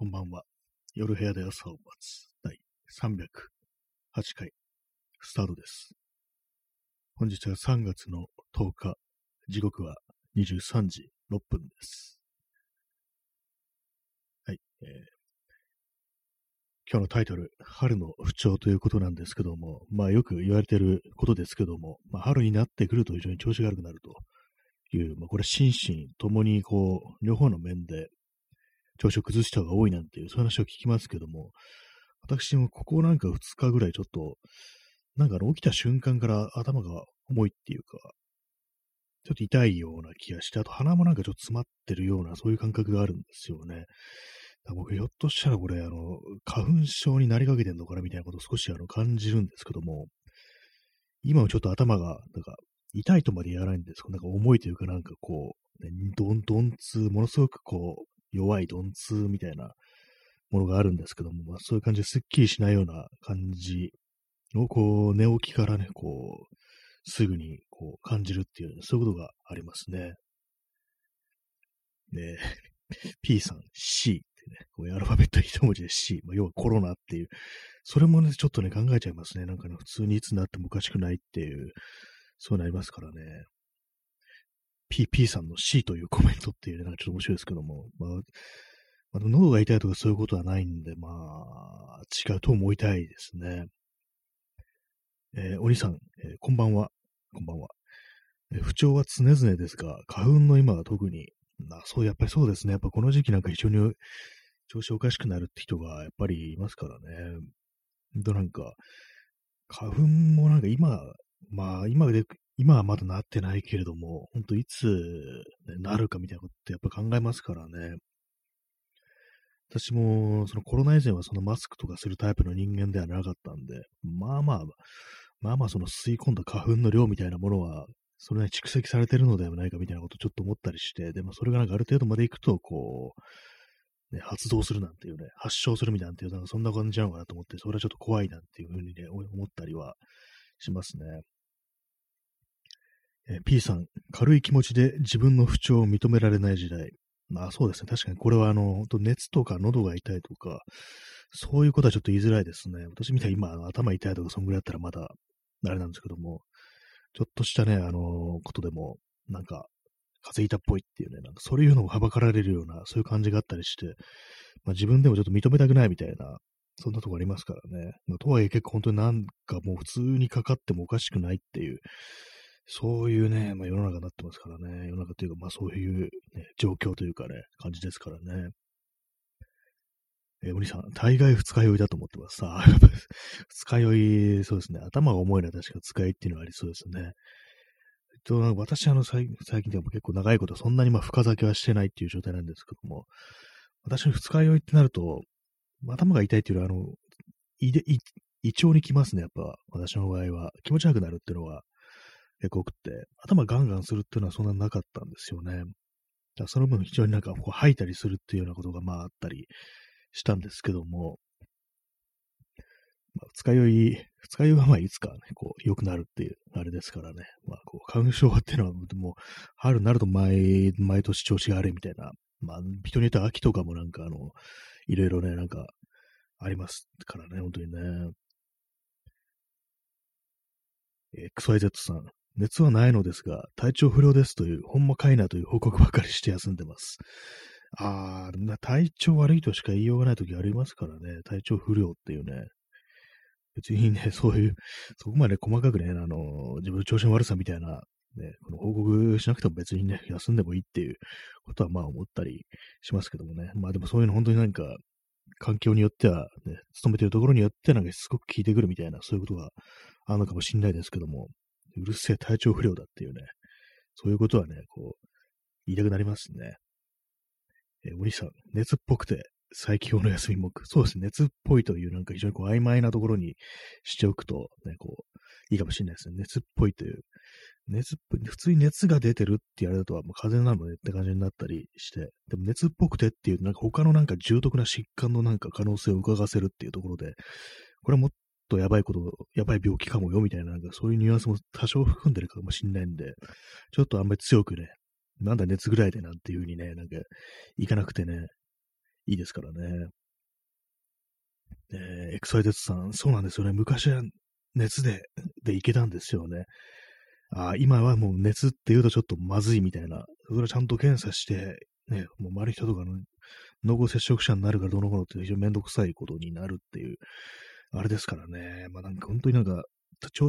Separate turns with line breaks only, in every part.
こんばんは。夜部屋で朝を待つ第308回スタートです。本日は3月の10日、時刻は23時6分です。はい。えー今日のタイトル、春の不調ということなんですけども、まあよく言われていることですけども、まあ春になってくると非常に調子が悪くなるという、まあこれ心身ともにこう、両方の面で調子を崩す人が多いなんていう、そういう話を聞きますけども、私もここなんか2日ぐらいちょっと、なんかあの起きた瞬間から頭が重いっていうか、ちょっと痛いような気がして、あと鼻もなんかちょっと詰まってるような、そういう感覚があるんですよね。僕、ひょっとしたらこれ、あの、花粉症になりかけてんのかなみたいなことを少しあの感じるんですけども、今はちょっと頭が、なんか、痛いとまで言わないんですけど、なんか重いというか、なんかこう、ね、どん、どん痛、ものすごくこう、弱い鈍痛みたいなものがあるんですけども、まあ、そういう感じですっきりしないような感じを、こう、寝起きからね、こう、すぐにこう感じるっていう、そういうことがありますね。で、P さん、C ってね、こうアルファベット一文字で C、まあ、要はコロナっていう、それもね、ちょっとね、考えちゃいますね。なんかね、普通にいつになってもおかしくないっていう、そうなりますからね。PP さんの C というコメントっていうね、なんかちょっと面白いですけども、まあ、まあ、喉が痛いとかそういうことはないんで、まあ、違うと思いたいですね。えーお兄さん、えーこんばんは。こんばんは。えー不調は常々ですが、花粉の今は特に、あそう、やっぱりそうですね。やっぱこの時期なんか非常に調子おかしくなるって人がやっぱりいますからね。ほんとなんか、花粉もなんか今、まあ今で、今はまだなってないけれども、ほんといつ、ねなるかみたいなことってやっぱ考えますからね。私も、そのコロナ以前はそのマスクとかするタイプの人間ではなかったんで、まあまあ、まあまあその吸い込んだ花粉の量みたいなものは、それに蓄積されてるのではないかみたいなことをちょっと思ったりして、でもそれがなんかある程度までいくと、こう、ね、発動するなんていうね、発症するみたいなっていう、なんかそんな感じなのかなと思って、それはちょっと怖いなんていうふうにね、思ったりはしますね。えー P さん、軽い気持ちで自分の不調を認められない時代。まあそうですね。確かにこれはあの、熱とか喉が痛いとか、そういうことはちょっと言いづらいですね。私みたいに今、頭痛いとかそんぐらいだったらまだ、あれなんですけども、ちょっとしたね、あのことでも、なんか、風邪ひいたっぽいっていうね、なんかそういうのをはばかられるような、そういう感じがあったりして、まあ自分でもちょっと認めたくないみたいな、そんなとこありますからね。まあとはいえ結構本当になんかもう普通にかかってもおかしくないっていう、そういうね、まあ世の中になってますからね。世の中というか、まあそういう、ね、状況というかね、感じですからね。えーお兄さん、大概二日酔いだと思ってます。さあ、二日酔い、そうですね。頭が重いのは確か使いっていうのはありそうですね。えっと、私、あの、最最近でも結構長いこと、そんなにまあ深酒はしてないっていう状態なんですけども、私の二日酔いってなると、頭が痛いっていうのは、あの、胃で、胃胃腸に来ますね、やっぱ、私の場合は。気持ち悪くなるっていうのは結構多くて、頭ガンガンするっていうのはそんななかったんですよね。だからその分非常になんかこう吐いたりするっていうようなことがまああったりしたんですけども、まあ、二日酔い、二日酔いはまあいつかね、こう良くなるっていうあれですからね。まあこう花粉症っていうのはもう春になると毎、毎年調子が悪いみたいな、まあ人によっては秋とかもなんかあの、いろいろね、なんかありますからね、本当にね。XYZ さん、熱はないのですが、体調不良ですという、ほんまかいなという報告ばかりして休んでます。あー、体調悪いとしか言いようがないときありますからね、体調不良っていうね。別にね、そういう、そこまで細かくね、あの、自分の調子の悪さみたいな、ね、この報告しなくても別にね、休んでもいいっていうことはまあ思ったりしますけどもね。まあでもそういうの本当になんか、環境によっては、ね、勤めてるところによってなんかすごく効いてくるみたいな、そういうことがあるのかもしれないですけども、うるせえ体調不良だっていうね、そういうことはね、こう、言いたくなりますね。えーお兄さん、熱っぽくて最強の休み目。そうですね、熱っぽいというなんか非常にこう曖昧なところにしておくと、ね、こう、いいかもしれないですね。熱っぽいという。熱っぽい、普通に熱が出てるってやるとは、もう風邪なのねって感じになったりして、でも熱っぽくてっていう、なんか他のなんか重篤な疾患のなんか可能性を伺わせるっていうところで、これはもっとやばいこと、やばい病気かもよみたいな、なんかそういうニュアンスも多少含んでるかもしれないんで、ちょっとあんまり強くね、なんだ熱ぐらいでなんていう風にね、なんか、いかなくてね、いいですからね。えー、エクサイテッドさん、そうなんですよね。昔は熱で、でいけたんですよね。あ今はもう熱って言うとちょっとまずいみたいな。それはちゃんと検査して、ね、もう周り人とかの濃厚接触者になるからどの頃って非常にめんどくさいことになるっていう、あれですからね。まあなんか本当になんか、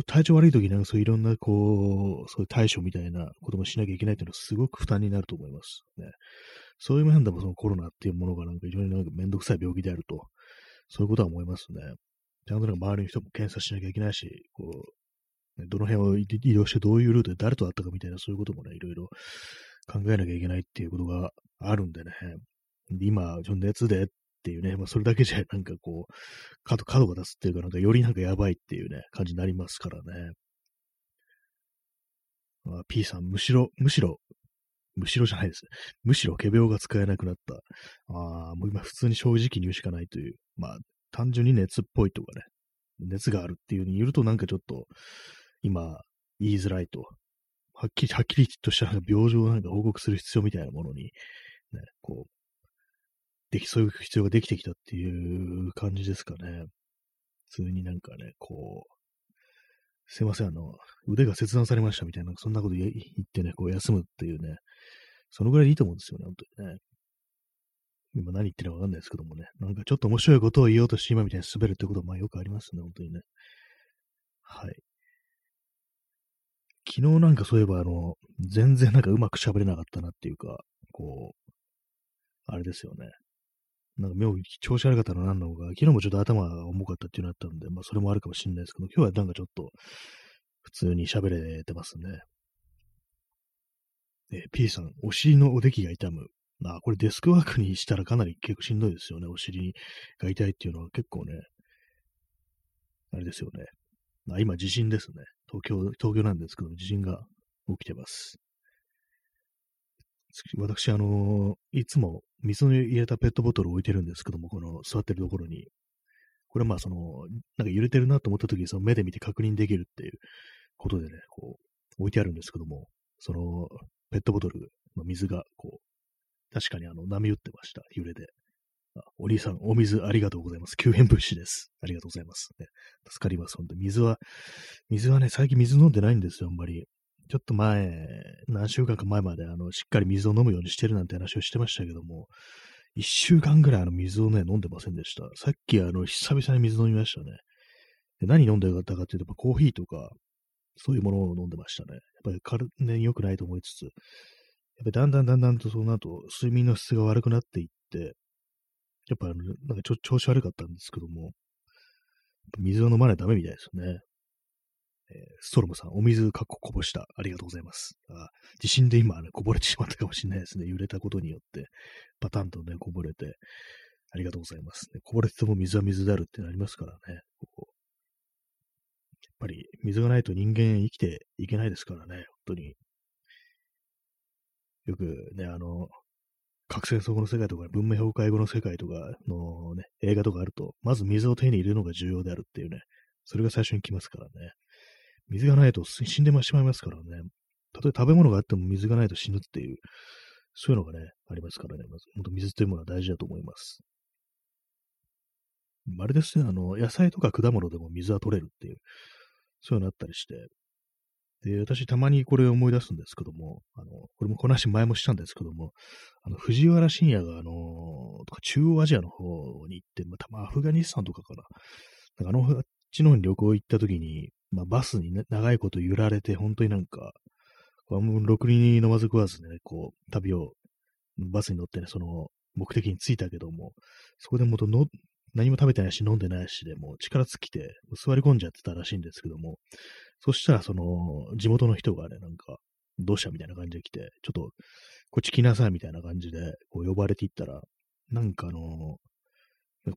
体調悪い時になんかそういろんなこう、そういう対処みたいなこともしなきゃいけないっていうのはすごく負担になると思いますね。そういう面でもそのコロナっていうものがなんか非常になんかめんどくさい病気であると、そういうことは思いますね。ちゃんとなんか周りの人も検査しなきゃいけないし、こう、どの辺を移動してどういうルートで誰と会ったかみたいなそういうこともね、いろいろ考えなきゃいけないっていうことがあるんでね。今、ちょ熱でっていうね、まあそれだけじゃなんかこう、角、角が出すっていうかなんかよりなんかやばいっていうね、感じになりますからね。まあ、P さん、むしろ、むしろ、むしろじゃないです。むしろ仮病が使えなくなった。ああ、もう今普通に正直に言うしかないという。まあ、単純に熱っぽいとかね、熱があるっていう風に言うとなんかちょっと、今、言いづらいと。はっきり、はっきりとした病状をなんか報告する必要みたいなものに、ね、こう、でき、そういう必要ができてきたっていう感じですかね。普通になんかね、こう、すいません、あの、腕が切断されましたみたいな、そんなこと言ってね、こう休むっていうね、そのぐらいでいいと思うんですよね、本当にね。今何言ってるかわかんないですけどもね。なんかちょっと面白いことを言おうとして今みたいに滑るってことはまあよくありますね、本当にね。はい。昨日なんかそういえばあの、全然なんかうまく喋れなかったなっていうか、こう、あれですよね。なんか妙に調子悪かったのなんのか、昨日もちょっと頭が重かったっていうのがあったんで、まあそれもあるかもしれないですけど、今日はなんかちょっと普通に喋れてますね。えー、P さん、お尻のおできが痛む。あ、これデスクワークにしたらかなり結構しんどいですよね。お尻が痛いっていうのは結構ね、あれですよね。まあ、今地震ですね。東京、東京なんですけど、地震が起きてます。私、あのー、いつも水の入れたペットボトルを置いてるんですけども、この座ってるところに。これまあその、なんか揺れてるなと思った時にその目で見て確認できるっていうことでね、こう、置いてあるんですけども、そのペットボトルの水が、こう、確かにあの、波打ってました。揺れで。あお兄さん、お水ありがとうございます。救援物資です。ありがとうございます。ね、助かります。本当水は、水はね、最近水飲んでないんですよ、あんまり。ちょっと前、何週間か前まで、あの、しっかり水を飲むようにしてるなんて話をしてましたけども、一週間ぐらいあの水をね、飲んでませんでした。さっきあの、久々に水飲みましたね。で何飲んでよかったかっていうと、コーヒーとか、そういうものを飲んでましたね。やっぱり体に良くないと思いつつ、やっぱりだんだんだんだんとその後、睡眠の質が悪くなっていって、やっぱなんかちょ調子悪かったんですけども、水を飲まないとダメみたいですよね。ストロムさん、お水かっここぼした。ありがとうございます。あ地震で今、ね、こぼれてしまったかもしれないですね。揺れたことによって、パタンとね、こぼれて。ありがとうございます。ね、こぼれてても水は水であるってなりますからね。ここぱり水がないと人間生きていけないですからね、本当に。よくね、あの、核戦争後の世界とか、文明崩壊後の世界とかのね、映画とかあると、まず水を手に入れるのが重要であるっていうね、それが最初に来ますからね。水がないと死んでしまいますからね。たとえ食べ物があっても水がないと死ぬっていう、そういうのがね、ありますからね。まず、本当水というものは大事だと思います。あれですね、あの、野菜とか果物でも水は取れるっていう、そういうのあったりして、で、私たまにこれを思い出すんですけども、あの、これもこの話前もしたんですけども、あの、藤原信也が、あの、とか中央アジアの方に行って、ま、たまアフガニスタンとかかな。なんかあの、あっちの方に旅行行った時に、まあ、バスに、ね、長いこと揺られて、本当になんか、ろくに飲まず食わずね、こう、旅を、バスに乗ってね、その、目的に着いたけども、そこでもとの何も食べてないし飲んでないしで、もう力尽きて座り込んじゃってたらしいんですけども、そしたらその地元の人がね、なんか、どうしたみたいな感じで来て、ちょっとこっち来なさいみたいな感じでこう呼ばれていったら、なんかあの、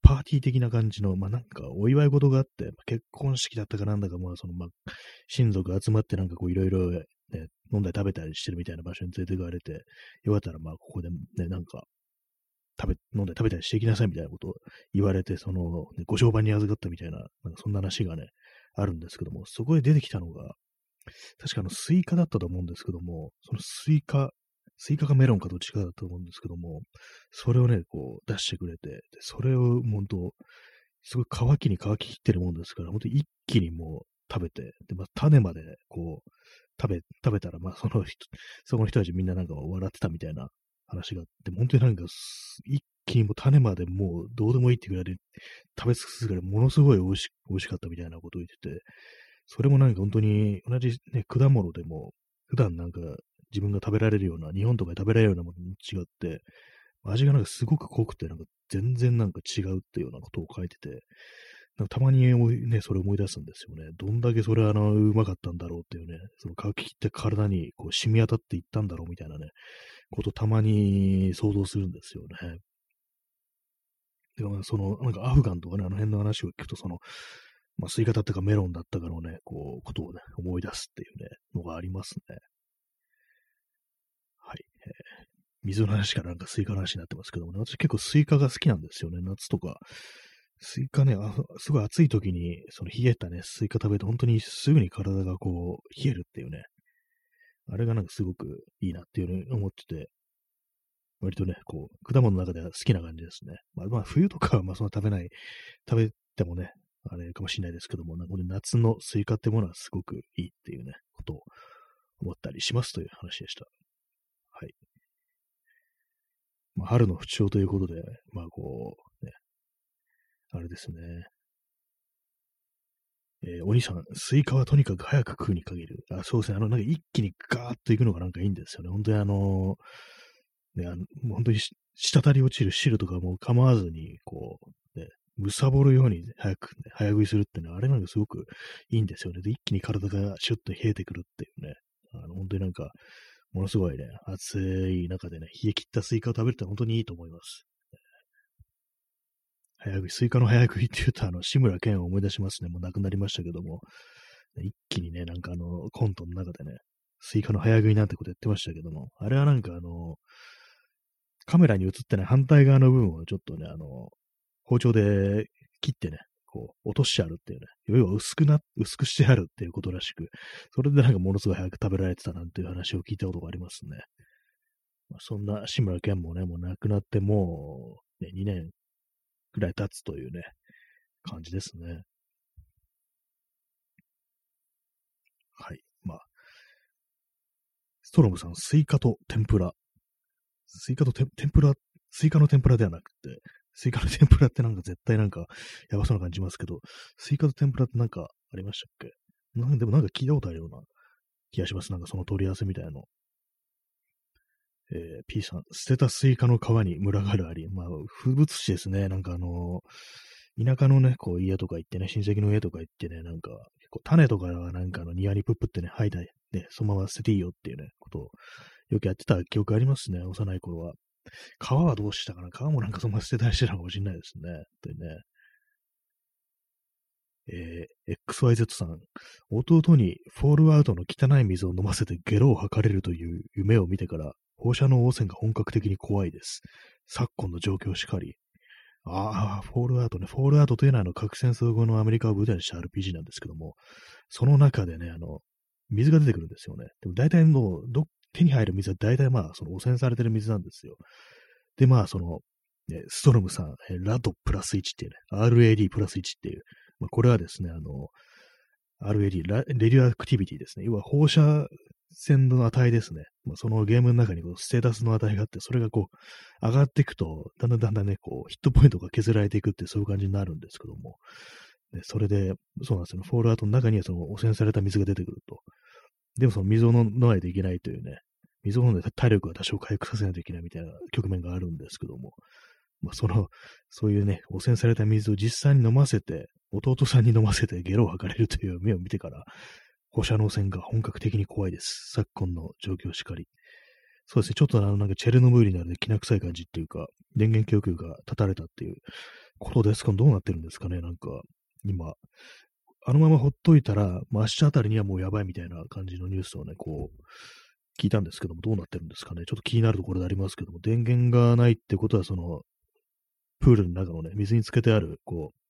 パーティー的な感じの、まあ、なんかお祝い事があって、結婚式だったかなんだか、まあ、その、まあ、親族集まってなんかこういろいろね、飲んだり食べたりしてるみたいな場所に連れて行かれて、よかったらまあここでね、なんか食べ、飲んで食べたりしていきなさいみたいなことを言われて、その、ね、ご相伴にあずかったみたいな、なんかそんな話がね、あるんですけども、そこで出てきたのが、確かあの、スイカだったと思うんですけども、そのスイカスイカかメロンかどっちかだと思うんですけども、それをね、こう出してくれて、でそれを本当、すごい乾きに乾ききってるもんですから、本当一気にもう食べて、で、まあ、種までこう、食べ、食べたら、まあ、その人、その人たちみんななんか笑ってたみたいな話があって、本当になんか、一気にもう種までもうどうでもいいってぐらいで食べ尽くすぐらいものすごい美味し美味しかったみたいなことを言ってて、それもなんか本当に同じね、果物でも、普段なんか自分が食べられるような、日本とかで食べられるようなものに違って、味がなんかすごく濃くて、なんか全然なんか違うっていうようなことを書いてて、なんかたまにね、それ思い出すんですよね。どんだけそれあの、うまかったんだろうっていうね、その乾ききって体にこう染み当たっていったんだろうみたいなね、ことたまに想像するんですよね。でもその、なんかアフガンとかね、あの辺の話を聞くと、その、まあ、スイカだったかメロンだったかのね、こう、ことをね、思い出すっていうね、のがありますね。え、水の話かなんかスイカの話になってますけどもね、私結構スイカが好きなんですよね、夏とか。スイカね、あすごい暑い時に、その冷えたね、スイカ食べて、本当にすぐに体がこう、冷えるっていうね。あれがなんかすごくいいなっていうふうに思ってて、割とね、こう、果物の中では好きな感じですね。まあ、まあ、冬とかはまあそんな食べない、食べてもね、あれかもしれないですけども、なんか夏のスイカってものはすごくいいっていうね、ことを思ったりしますという話でした。はい。まあ、春の不調ということで、まあこう、ね、あれですね。えー、お兄さん、スイカはとにかく早く食うに限る。あそうですね。あの、なんか一気にガーッといくのがなんかいいんですよね。本当にあのね、あの本当に滴り落ちる汁とかも構わずに、こう、ね、むさぼるように早く、ね、早食いするってね、あれなんかすごくいいんですよね。で、一気に体がシュッと冷えてくるっていうね。あの、本当になんか、ものすごいね、暑い中でね、冷え切ったスイカを食べるって本当にいいと思います。早食い、スイカの早食いって言うと、あの、志村けんを思い出しますね。もう亡くなりましたけども、一気にね、なんかあの、コントの中でね、スイカの早食いなんてことやってましたけども、あれはなんかあの、カメラに映ってない反対側の部分をちょっとね、あの、包丁で切ってね、こう、落としてあるっていうね、要は薄くな、薄くしてあるっていうことらしく、それでなんかものすごい早く食べられてたなんていう話を聞いたことがありますね。まあ、そんな志村けんもね、もう亡くなってもう、ね、2年ぐらい経つというね、感じですね。はい。まあ、ストロムさん、スイカと天ぷら。スイカと天ぷら、スイカの天ぷらではなくて、スイカの天ぷらってなんか絶対なんかやばそうな感じますけど、スイカと天ぷらってなんかありましたっけ？なんでもなんか聞いたことあるような気がします。なんかその取り合わせみたいなの。えー、P さん、捨てたスイカの皮に群がるあり。まあ、風物詩ですね。なんかあのー、田舎のね、こう家とか行ってね、親戚の家とか行ってね、なんか、結構種とかはなんかの庭にプップってね、吐いたり、ね、そのまま捨てていいよっていうね、ことをよくやってた記憶ありますね、幼い頃は。皮はどうしたかな？皮もなんかそのまま捨てたりしてたかもしれないですね。というね。えー、XYZ さん、弟にフォールアウトの汚い水を飲ませてゲロを吐かれるという夢を見てから、放射能汚染が本格的に怖いです。昨今の状況しかり。ああ、フォールアウトね。フォールアウトというのはあの核戦争後のアメリカを舞台にした RPG なんですけども、その中でね、あの、水が出てくるんですよね。でも大体もう、ど、手に入る水は大体まあ、その汚染されてる水なんですよ。で、まあ、その、ね、ストロムさん、ラドプラス1っていうね、RAD プラス1っていう、まあ、これはですね、あの、RAD、レディアクティビティですね。要は放射線の値ですね。まあ、そのゲームの中にこうステータスの値があって、それがこう、上がっていくと、だんだんだんだんね、こう、ヒットポイントが削られていくってそういう感じになるんですけども、それで、そうなんですよ、フォールアウトの中にはその汚染された水が出てくると。でもその水を飲まないといけないというね、水を飲んで体力が多少回復させないといけないみたいな局面があるんですけども、まあ、その、そういうね、汚染された水を実際に飲ませて、弟さんに飲ませてゲロを吐かれるという目を見てから、放射能線が本格的に怖いです。昨今の状況しかり。そうですね、ちょっとあの、なんかチェルノブイリなので、きな臭い感じっていうか、電源供給が断たれたっていうことですかどうなってるんですかねなんか、今、あのままほっといたら、明日あたりにはもうやばいみたいな感じのニュースをね、こう、聞いたんですけども、どうなってるんですかね。ちょっと気になるところでありますけども、電源がないってことは、その、プールの中のね、水につけてある、こう、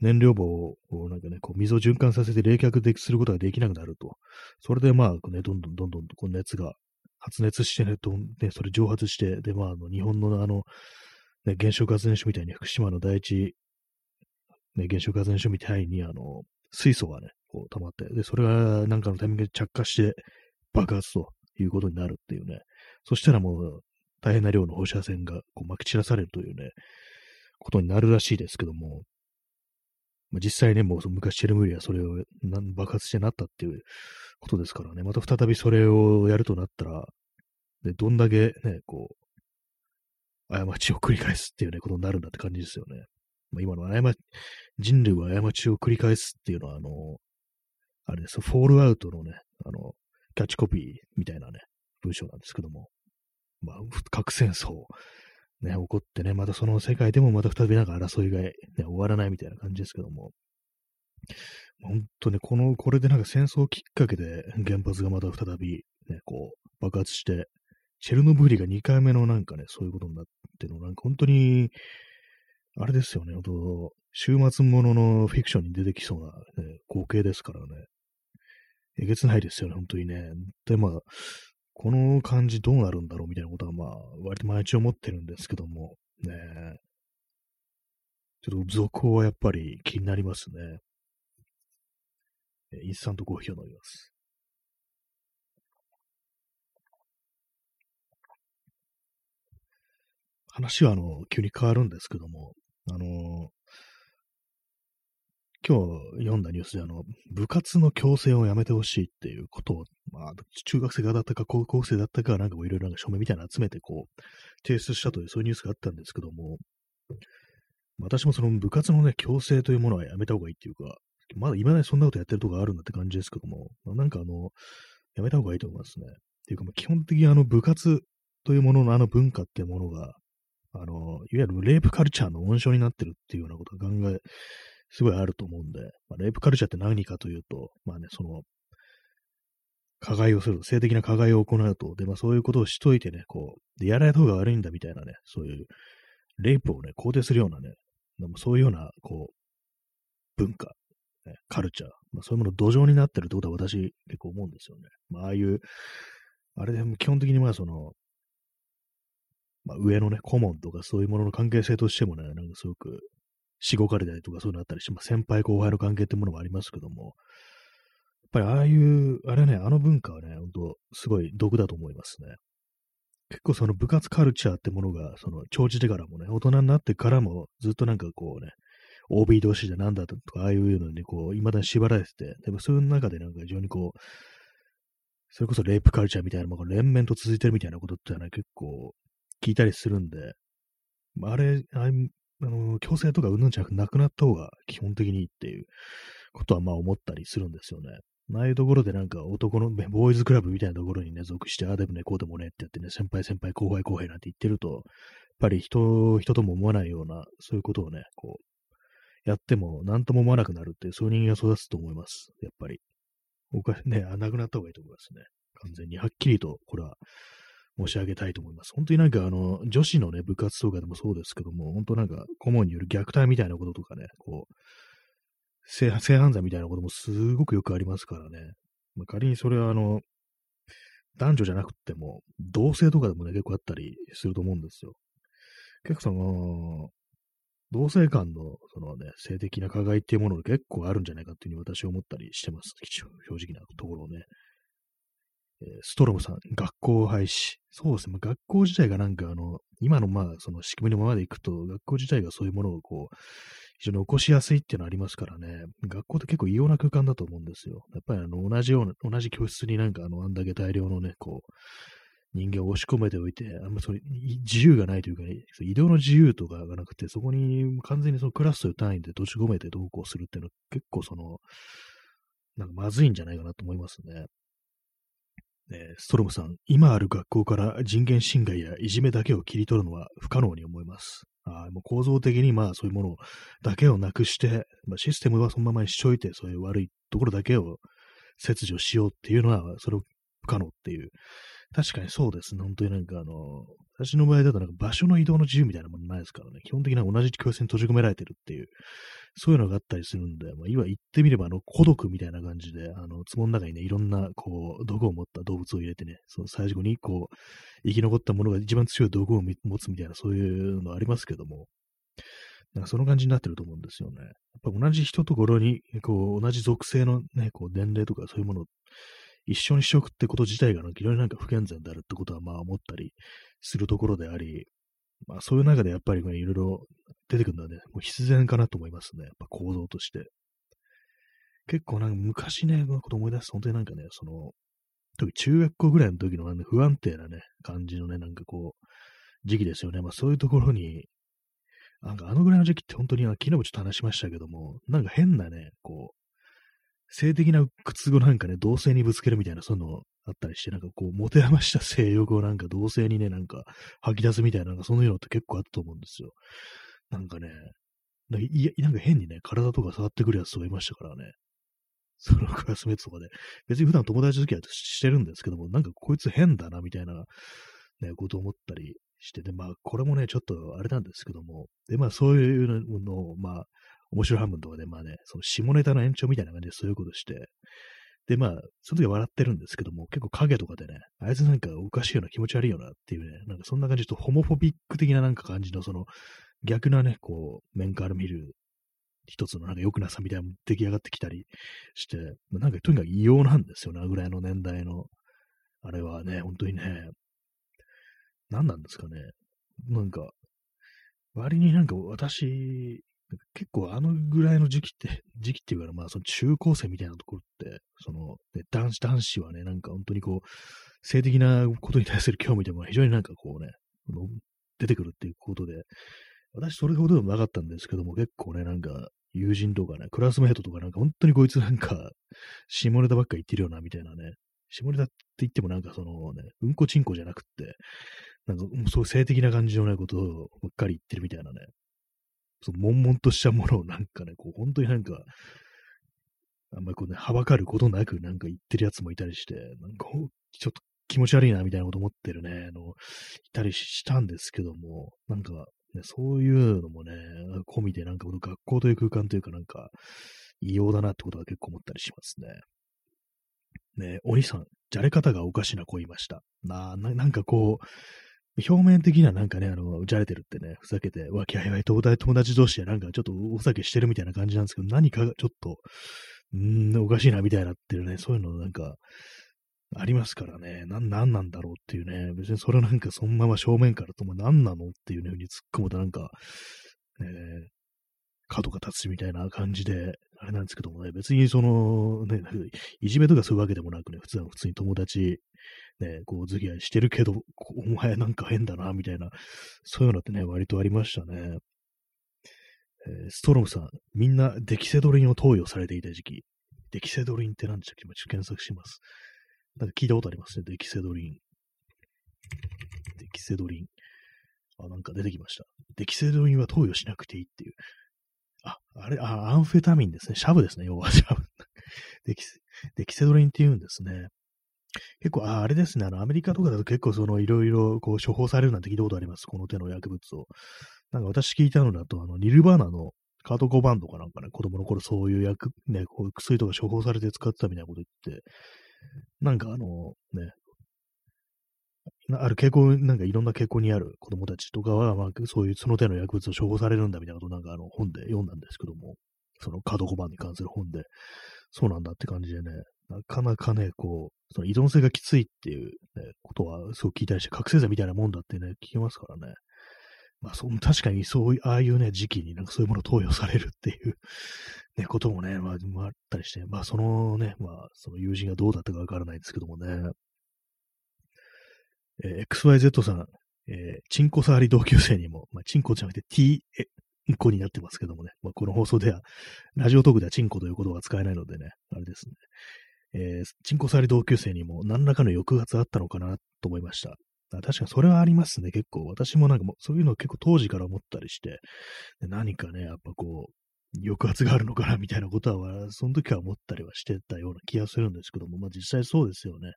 燃料棒を、なんかね、こう水を循環させて冷却ですることができなくなると。それでまあ、ね、どんどんどんどんこう熱が発熱してね、とね、それ蒸発して、で、まあ、あの、日本のあの、ね、原子力発電所みたいに福島の第一、ね、原子力発電所みたいに、あの、水素がね、こう溜まって、で、それがなんかのタイミングで着火して爆発ということになるっていうね。そしたらもう大変な量の放射線がこう撒き散らされるというね、ことになるらしいですけども、まあ、実際ね、もう昔チェルムリはそれを爆発してなったっていうことですからね、また再びそれをやるとなったら、でどんだけね、こう、過ちを繰り返すっていうね、ことになるんだって感じですよね。まあ、今の過人類は過ちを繰り返すっていうのは、あの、あれです、フォールアウトのね、あの、キャッチコピーみたいなね、文章なんですけども、まあ、核戦争、ね、起こってね、またその世界でもまた再びなんか争いが、ね、終わらないみたいな感じですけども、本当ね、この、これでなんか戦争きっかけで原発がまた再び、ね、こう、爆発して、チェルノブイリが2回目のなんかね、そういうことになっての、なんか本当に、あれですよね、本当週末もののフィクションに出てきそうな、ね、光景ですからね。えげつないですよね、本当にね。で、まあ、この感じどうなるんだろうみたいなことは、まあ、割と毎日思ってるんですけども、ね。ちょっと続報はやっぱり気になりますね。インスタントコーヒーを飲みます。話はあの、急に変わるんですけども、あの、今日読んだニュースで、あの、部活の強制をやめてほしいっていうことを、まあ、中学生だったか高校生だったか、なんかいろいろ署名みたいなの集めて、こう、提出したという、そういうニュースがあったんですけども、私もその部活のね、強制というものはやめた方がいいっていうか、まだ今までそんなことやってるとこあるんだって感じですけども、なんかあの、やめた方がいいと思いますね。っていうか、基本的にあの部活というもののあの文化っていうものが、あの、いわゆるレイプカルチャーの温床になってるっていうようなことが考えすごいあると思うんで、まあ、レイプカルチャーって何かというと、まあね、その、加害をする、性的な加害を行うと、で、まあそういうことをしといてね、こう、で、やられた方が悪いんだみたいなね、そういう、レイプをね、肯定するようなね、でもそういうような、こう、文化、ね、カルチャー、まあそういうもの土壌になってるってことは私結構思うんですよね。まあああいう、あれでも基本的にまあその、まあ上のね、顧問とかそういうものの関係性としてもね、なんかすごくしごかれたりとかそういうのあったりして、まあ、先輩後輩の関係ってものもありますけども、やっぱりああいう、あれね、あの文化はね、本当すごい毒だと思いますね。結構その部活カルチャーってものが、その、長じてからもね、大人になってからも、ずっとなんかこうね、OB 同士じゃなんだとか、ああいうのにこう、未だに縛られてて、でもそういう中でなんか非常にこう、それこそレイプカルチャーみたいなものが連綿と続いてるみたいなことってのはね結構聞いたりするんで、あれ、あの、強制とかうんぬんじゃなくなくなった方が基本的にいいっていうことはまあ思ったりするんですよね。ああいうところでなんか男の、ボーイズクラブみたいなところにね、属して、ああでもね、こうでもねってやってね、先輩先輩後輩後輩なんて言ってると、やっぱり人、人とも思わないような、そういうことをね、こう、やっても何とも思わなくなるっていう、そういう人間が育つと思います。やっぱり。僕はね、なくなった方がいいと思いますね。完全に。はっきりと、これは申し上げたいと思います。本当になんかあの、女子のね、部活とかでもそうですけども、本当なんか顧問による虐待みたいなこととかね、こう、性犯罪みたいなこともすごくよくありますからね。まあ、仮にそれはあの、男女じゃなくても、同性とかでもね、結構あったりすると思うんですよ。結構その、同性間の、そのね、性的な加害っていうものが結構あるんじゃないかっていうふうに私は思ったりしてます。正直なところをね。ストロムさん、学校廃止。そうですね。学校自体がなんかあの、今のまあ、その仕組みのままでいくと、学校自体がそういうものをこう、非常に起こしやすいっていうのありますからね。学校って結構異様な空間だと思うんですよ。やっぱりあの、同じような、同じ教室になんかあの、あんだけ大量のね、こう、人間を押し込めておいて、あんまそれ、自由がないというか、ね、移動の自由とかがなくて、そこに完全にそのクラスという単位で閉じ込めて同行するっていうのは結構その、なんかまずいんじゃないかなと思いますね。え、ストロムさん、今ある学校から人権侵害やいじめだけを切り取るのは不可能に思います。あもう構造的にまあそういうものだけをなくして、まあ、システムはそのままにしといて、そういう悪いところだけを切除しようっていうのは、それを不可能っていう。確かにそうですね。本当になんかあの、私の場合だとなんか場所の移動の自由みたいなものないですからね。基本的には同じ教室に閉じ込められてるっていうそういうのがあったりするんで、まあ、今言ってみれば、あの、孤独みたいな感じで、あの、壺の中にね、いろんな、こう、毒を持った動物を入れてね、その最後に、こう、生き残ったものが一番強い毒を持つみたいな、そういうのありますけども、なんかその感じになってると思うんですよね。やっぱ同じ人ところに、こう、同じ属性のね、こう、年齢とかそういうものを一緒にしておくってこと自体が、非常になんか不健全であるってことは、まあ思ったりするところであり、まあそういう中でやっぱりね、いろいろ出てくるのはね、もう必然かなと思いますね。やっぱ行動として。結構なんか昔ね、このこと思い出すと本当になんかね、その、特に中学校ぐらいの時の、ね、不安定なね、感じのね、なんかこう、時期ですよね。まあそういうところに、なんかあのぐらいの時期って本当に、昨日もちょっと話しましたけども、なんか変なね、こう、性的な苦痛をなんかね、同性にぶつけるみたいな、そういうのあったりして、なんかこう、持て余した性欲をなんか同性にね、なんか吐き出すみたいな、なんかそういうのって結構あったと思うんですよ。なんかね、なんかいなんか変にね、体とか触ってくるやつとかいましたからね。そのクラスメートとかで、別に普段友達付き合いしてるんですけども、なんかこいつ変だな、みたいな、ね、ことを思ったりして、で、まあ、これもね、ちょっとあれなんですけども、で、まあ、そういうのを、まあ、面白半分とかで、まあね、その下ネタの延長みたいな感じでそういうことして、で、まあ、その時は笑ってるんですけども、結構影とかでね、あいつなんかおかしいような気持ち悪いよなっていうね、なんかそんな感じとホモフォビック的ななんか感じのその逆なね、こう、面から見る一つのなんか良くなさみたいなの出来上がってきたりして、なんかとにかく異様なんですよね、ぐらいの年代の。あれはね、本当にね、何なんですかね。なんか、割になんか私、結構あのぐらいの時期って、時期っていうか、まあその中高生みたいなところって、その、ね、男子、男子はね、なんか本当にこう、性的なことに対する興味でも非常になんかこうね、出てくるっていうことで、私それほどでもなかったんですけども、結構ね、なんか、友人とかね、クラスメイトとかなんか本当にこいつなんか、下ネタばっか言ってるよな、みたいなね。下ネタって言ってもなんかそのね、うんこちんこじゃなくって、なんかそういう性的な感じのなことをばっかり言ってるみたいなね。その悶々としたものをなんかね、こう本当になんか、あんまりこうね、はばかることなくなんか言ってるやつもいたりして、なんかちょっと気持ち悪いなみたいなこと思ってるね、あの、いたりしたんですけども、なんか、ね、そういうのもね、込みでなんかこの学校という空間というかなんか、異様だなってことが結構思ったりしますね。ねお兄さん、じゃれ方がおかしな子いました。な、ななんかこう、表面的にはなんかね、あの、じゃれてるってね、ふざけて、わきあいあい友達同士でなんかちょっとお酒してるみたいな感じなんですけど、何かがちょっと、うー、おかしいなみたいなってるね、そういうのなんか、ありますからね、な、なんなんだろうっていうね、別にそれなんかそのまま正面からとも何なのっていうふうに突っ込むとなんか、えー、角が立つみたいな感じで、あれなんですけどもね、別にその、ね、いじめとかそういうわけでもなくね、普通は普通に友達、ね、こう、付き合いしてるけど、お前なんか変だな、みたいな、そういうのってね、割とありましたね。えー、ストロムさん、みんなデキセドリンを投与されていた時期。デキセドリンって何でしたっけ？今ちょ検索します。なんか聞いたことありますね。デキセドリン。デキセドリン。あ、なんか出てきました。デキセドリンは投与しなくていいっていう。あ、あれ、あ、アンフェタミンですね。シャブですね。要はシャブ。デキ、デキセドリンって言うんですね。結構、ああれですね、あの、アメリカとかだと結構その、いろいろ、こう、処方されるなんて聞いたことあります。この手の薬物を。なんか私聞いたのだと、あの、ニルバーナのカート5バンドかなんかね、子供の頃そういう薬、ね、こう薬とか処方されて使ってたみたいなこと言って、なんかあの、ね、ある傾向、なんかいろんな傾向にある子供たちとかは、まあ、そういうその手の薬物を処方されるんだみたいなことなんかあの本で読んだんですけども、そのカード5番に関する本で、そうなんだって感じでね、なかなかね、こう、その依存性がきついっていう、ね、ことはすごく聞いたりして、覚醒剤みたいなもんだってね、聞きますからね。まあ、そ確かにそういう、ああいうね、時期になんかそういうものを投与されるっていう ね、こともね、まあ、あったりして、まあ、そのね、まあ、その友人がどうだったかわからないですけどもね。えー、XYZ さん、えー、チンコ触り同級生にも、まあ、チンコじゃなくて T、え、コになってますけどもね。まあ、この放送では、ラジオトークではチンコという言葉は使えないのでね、あれですね。えー、チンコ触り同級生にも何らかの抑圧あったのかなと思いました。確かにそれはありますね、結構。私もなんかもう、そういうの結構当時から思ったりして、何かね、やっぱこう、抑圧があるのかなみたいなことは、その時は思ったりはしてたような気がするんですけども、まあ実際そうですよね。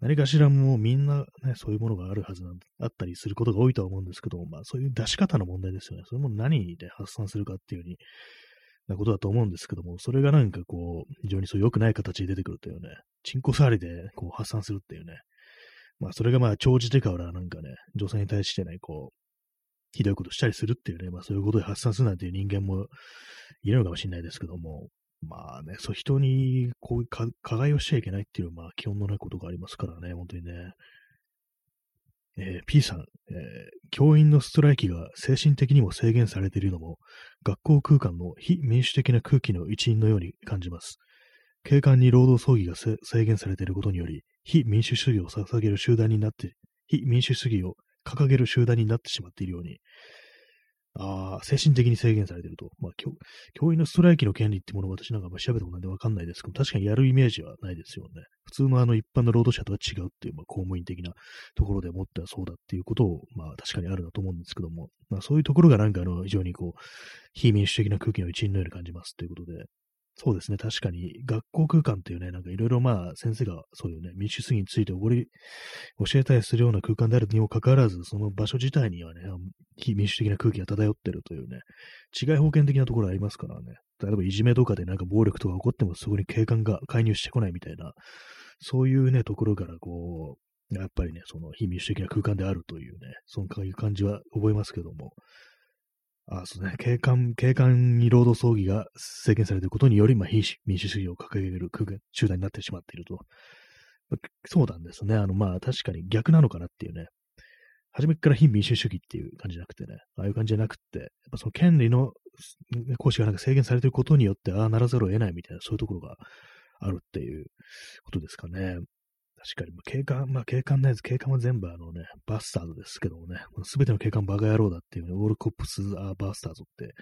何かしらもうみんなね、そういうものがあるはずなんあったりすることが多いとは思うんですけども、まあそういう出し方の問題ですよね。それも何で発散するかっていうふうになことだと思うんですけども、それがなんかこう、非常にそう良くない形で出てくるというね、チンコ触りでこう発散するっていうね、まあそれがまあ長じてからなんかね、女性に対してね、こう、ひどいことしたりするっていうね、まあそういうことで発散するなんていう人間もいるのかもしれないですけども、まあね、そう人にこう加害をしちゃいけないっていう、まあ基本のないことがありますからね、本当にね。えー、P さん、えー、教員のストライキが精神的にも制限されているのも、学校空間の非民主的な空気の一因のように感じます。警官に労働争議が制限されていることにより、非民主主義を捧げる集団になって、非民主主義を掲げる集団になってしまっているように、あ、精神的に制限されてると。まあ教、教員のストライキの権利ってものを私なんか調べたことなんでわかんないですけど、確かにやるイメージはないですよね。普通のあの一般の労働者とは違うっていう、まあ、公務員的なところでもってはそうだっていうことを、まあ確かにあるなと思うんですけども、まあそういうところがなんかあの、非常にこう、非民主的な空気の一員のように感じますということで、そうですね。確かに、学校空間っていうね、なんかいろいろまあ、先生がそういうね、民主主義についておごり、教えたりするような空間であるにもかかわらず、その場所自体にはね、非民主的な空気が漂ってるというね、違い保険的なところありますからね。例えばいじめとかでなんか暴力とか起こってもそこに警官が介入してこないみたいな、そういうね、ところからこう、やっぱりね、その非民主的な空間であるというね、そういう感じは覚えますけども、あそうね、警官、警官に労働争議が制限されていることにより、まあ、非民主主義を掲げる集団になってしまっていると。そうなんですね。あの、まあ、確かに逆なのかなっていうね。初めから非民主主義っていう感じじゃなくてね、ああいう感じじゃなくて、やっぱその権利の行使がなんか制限されていることによって、ああならざるを得ないみたいな、そういうところがあるっていうことですかね。確かにま、警官、まあ警官のやつ、警官は全部あのね、 bastards ですけどもね、すべての警官バカ野郎だっていうね、 All Cops Are Bastards って、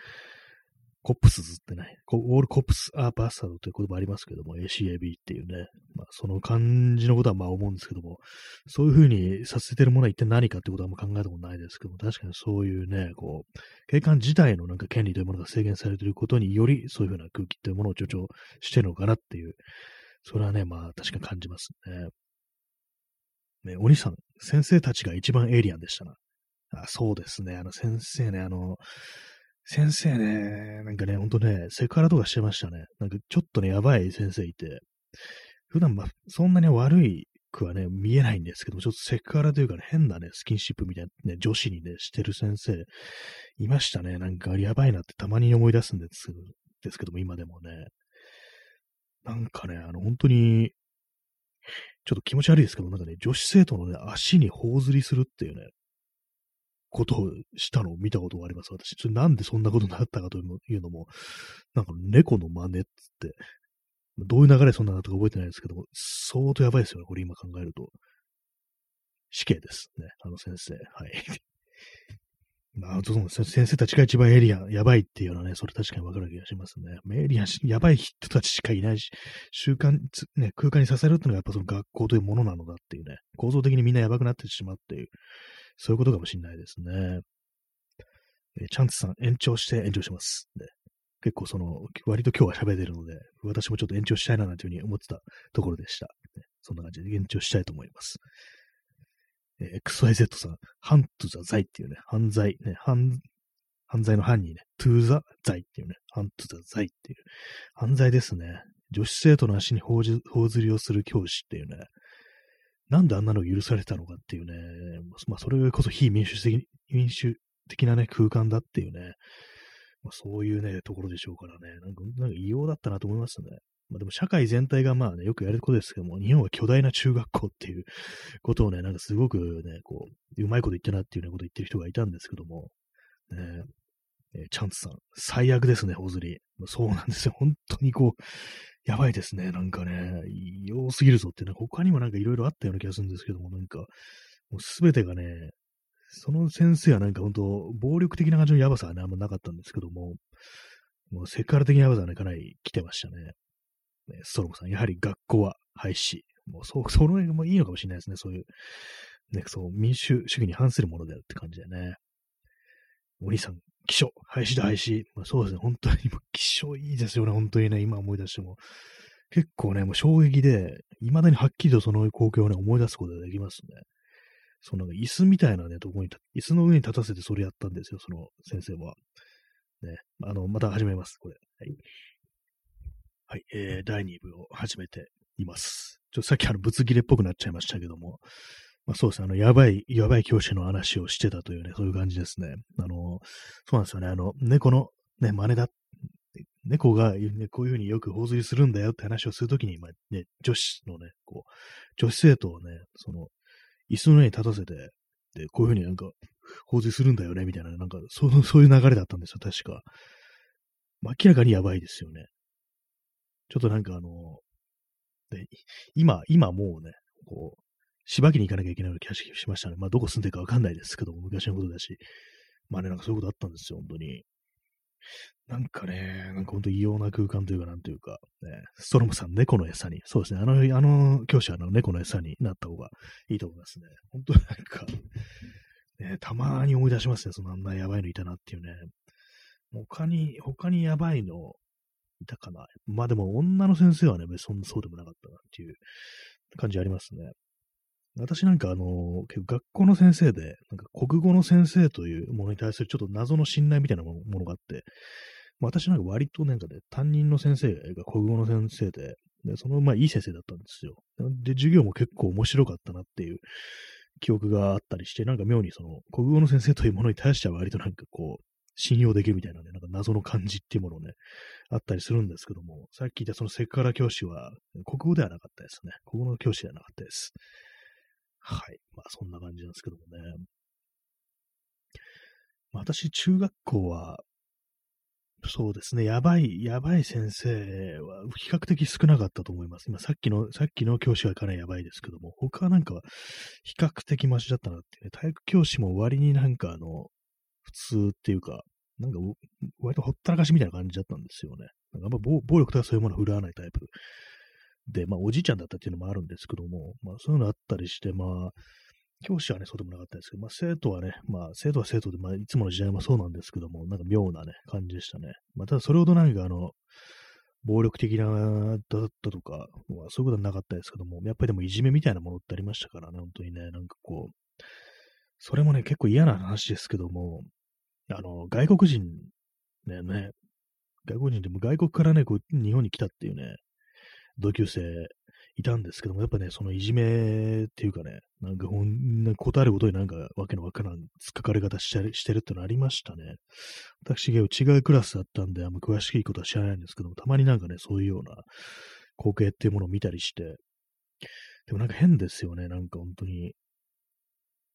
Cops ってね、 All Cops Are Bastards という言葉ありますけども、ACAB っていうね、まあその感じのことはまあ思うんですけども、そういうふうにさせてるものは一体何かってことはもう考えたことないですけども、確かにそういうね、こう、警官自体のなんか権利というものが制限されていることにより、そういうふうな空気というものを助長してるのかなっていう、それはね、まあ確かに感じますね。ね、お兄さん、先生たちが一番エイリアンでしたな。あそうですね、あの先生ね、あの、先生ね、なんかね、ほんとね、セクハラとかしてましたね。なんかちょっとね、やばい先生いて、普段まあ、そんなに悪いくはね、見えないんですけど、ちょっとセクハラというかね、変なね、スキンシップみたいなね、女子にね、してる先生、いましたね。なんかやばいなってたまに思い出すんですけど、ですけども、今でもね。なんかね、あの、本当に、ちょっと気持ち悪いですけど、なんかね、女子生徒のね、足に頬ずりするっていうね、ことをしたのを見たことがあります。私、それなんでそんなことになったかというのも、なんか猫の真似っつって、どういう流れそんなのとか覚えてないですけど、相当やばいですよね、これ今考えると。死刑ですね、あの先生。はい。まあ、そう先生たちが一番エリアン、やばいっていうのはね、それ確かにわかる気がしますね。エリアン、やばい人たちしかいないし、習慣、ね、空間にさせるっていうのがやっぱその学校というものなのだっていうね、構造的にみんなやばくなってしまうっていう、そういうことかもしれないですね。え、チャンツさん、延長して延長します。で結構その、割と今日は喋れるので、私もちょっと延長したいななんていうふうに思ってたところでした。そんな感じで延長したいと思います。XYZ さん、ハントゥザザイっていうね、犯罪、ね、犯、犯罪の犯にね、トゥーザザイっていうね、ハントゥザザイっていう、犯罪ですね。女子生徒の足に頬ずりをする教師っていうね、なんであんなの許されたのかっていうね、まあ、それこそ非民主的、民主的なね、空間だっていうね、まあ、そういうね、ところでしょうからね、なんか、なんか異様だったなと思いますね。まあでも社会全体がまあね、よくやることですけども、日本は巨大な中学校っていうことをね、なんかすごくね、こう、うまいこと言ってなっていうようなこと言ってる人がいたんですけども、ね、えー、チャンツさん、最悪ですね、ほずり。そうなんですよ。本当にこう、やばいですね。なんかね、異様すぎるぞって、ね、他にもなんかいろいろあったような気がするんですけども、なんか、もうすべてがね、その先生はなんか本当、暴力的な感じのやばさはね、あんまなかったんですけども、もうセクハラ的なやばさはね、かなり来てましたね。ね、ストロムさん、やはり学校は廃止。もう、そ、その辺もいいのかもしれないですね。そういう、ね、そう、民主主義に反するものであるって感じでね。お兄さん、気象、廃止だ、廃止。まあ、そうですね、本当に、気象いいですよね、本当にね、今思い出しても。結構ね、もう衝撃で、未だにはっきりとその光景をね、思い出すことができますね。その椅子みたいなね、とこに、椅子の上に立たせてそれやったんですよ、その先生は。ね、あの、また始めます、これ。はい。はい、えー、第2部を始めています。ちょっとさっきあの、ぶつ切れっぽくなっちゃいましたけども、まあそうですね、あの、やばい、やばい教師の話をしてたというね、そういう感じですね。あの、そうなんですよね、あの、猫のね、真似だ、猫が、ね、こういうふうによく放水するんだよって話をするときに、まあね、女子のね、こう、女子生徒をね、その、椅子の上に立たせて、で、こういうふうになんか、放水するんだよね、みたいな、なんか、そう、そういう流れだったんですよ、確か。明らかにやばいですよね。ちょっとなんかあの、で今、今もうね、こう、しばきに行かなきゃいけないような気がしましたね。まあ、どこ住んでるかわかんないですけども、昔のことだし。まあね、なんかそういうことあったんですよ、本当に。なんかね、なんか本当異様な空間というか、なんというか、ね、ストロムさん、猫の餌に、そうですね、あの、あの教師はあの猫の餌になった方がいいと思いますね。本当なんか、ね、たまに思い出しますね、そのあんなやばいのいたなっていうね。他に、他にやばいのいたかな。まあでも女の先生はね、別にそうでもなかったなっていう感じありますね。私なんかあの、結構学校の先生で、なんか国語の先生というものに対するちょっと謎の信頼みたいなものがあって、私なんか割となんかね、担任の先生が国語の先生で、でそのまあいい先生だったんですよ。で、授業も結構面白かったなっていう記憶があったりして、なんか妙にその国語の先生というものに対しては割となんかこう、信用できるみたいなね、なんか謎の感じっていうものね、あったりするんですけども、さっき言ったそのセクハラ教師は、国語ではなかったですね。国語の教師ではなかったです。はい。まあ、そんな感じなんですけどもね。私、中学校は、そうですね、やばい、やばい先生は比較的少なかったと思います。今、さっきの、さっきの教師はかなりやばいですけども、他なんかは、比較的マシだったなっていうね、体育教師も割になんかあの、普通っていうか、なんか、割とほったらかしみたいな感じだったんですよね。なんかあんま暴力とかそういうものを振るわないタイプで、まあ、おじいちゃんだったっていうのもあるんですけども、まあ、そういうのあったりして、まあ、教師はね、そうでもなかったですけど、まあ、生徒はね、まあ、生徒は生徒で、まあ、いつもの時代もそうなんですけども、なんか妙なね、感じでしたね。まあ、ただ、それほどなんか、あの、暴力的な、だったとか、まあ、そういうことはなかったですけども、やっぱりでもいじめみたいなものってありましたからね、本当にね、なんかこう、それもね、結構嫌な話ですけども、あの、外国人、ね、ね、外国人でも外国からね、こう、日本に来たっていうね、同級生いたんですけども、やっぱね、そのいじめっていうかね、なんかほん、なことあることになんかわけのわからん突っかかり方してしてるってのありましたね。私が違うクラスだったんで、あんま詳しいことは知らないんですけども、たまになんかね、そういうような光景っていうものを見たりして、でもなんか変ですよね、なんか本当に。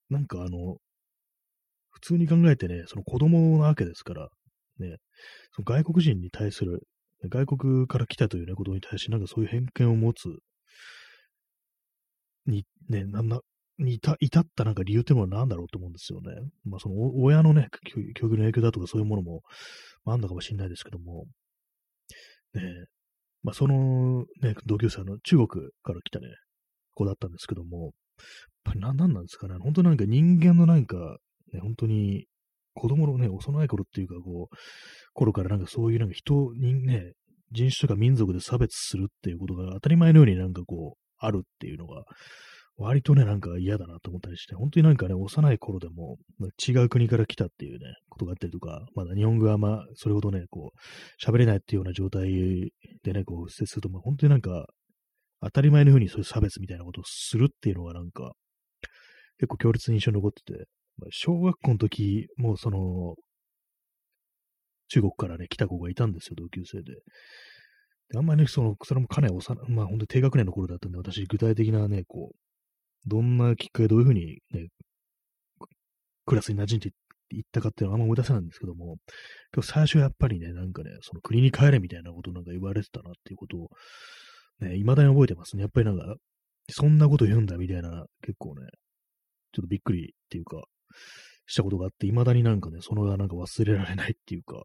なんかあの、普通に考えてね、その子供なわけですから、ね、その外国人に対する外国から来たという、ね、ことに対して、なんかそういう偏見を持つ、に、ね、なんな、に至ったなんか理由っていうのは何だろうと思うんですよね。まあその親のね、教育の影響だとかそういうものも、あんだかもしれないですけども、ね、まあそのね、同級生の中国から来たね、子だったんですけども、やっぱり何なんですかね、本当なんか人間のなんか、ね、本当に子供のね、幼い頃っていうか、こう、頃からなんかそういうなんか人にね、人種とか民族で差別するっていうことが当たり前のようになんかこう、あるっていうのが、割とね、なんか嫌だなと思ったりして、本当になんかね、幼い頃でも違う国から来たっていうね、ことがあったりとか、まだ日本語はまあ、それほどね、こう、喋れないっていうような状態でね、こう、接すると、まあ、本当になんか、当たり前のようにそういう差別みたいなことをするっていうのがなんか、結構強烈に印象に残ってて、小学校の時、もうその、中国からね、来た子がいたんですよ、同級生で。であんまりね、その、それもかなり幼、まあ本当低学年の頃だったんで、私、具体的なね、こう、どんなきっかけ、どういうふうにね、クラスに馴染んでいったかっていうのはあんま思い出せないんですけども、今日最初やっぱりね、なんかね、その国に帰れみたいなことなんか言われてたなっていうことを、ね、未だに覚えてますね。やっぱりなんか、そんなこと言うんだみたいな、結構ね、ちょっとびっくりっていうか、したことがあって、未だになんかね、そのなんか忘れられないっていうか、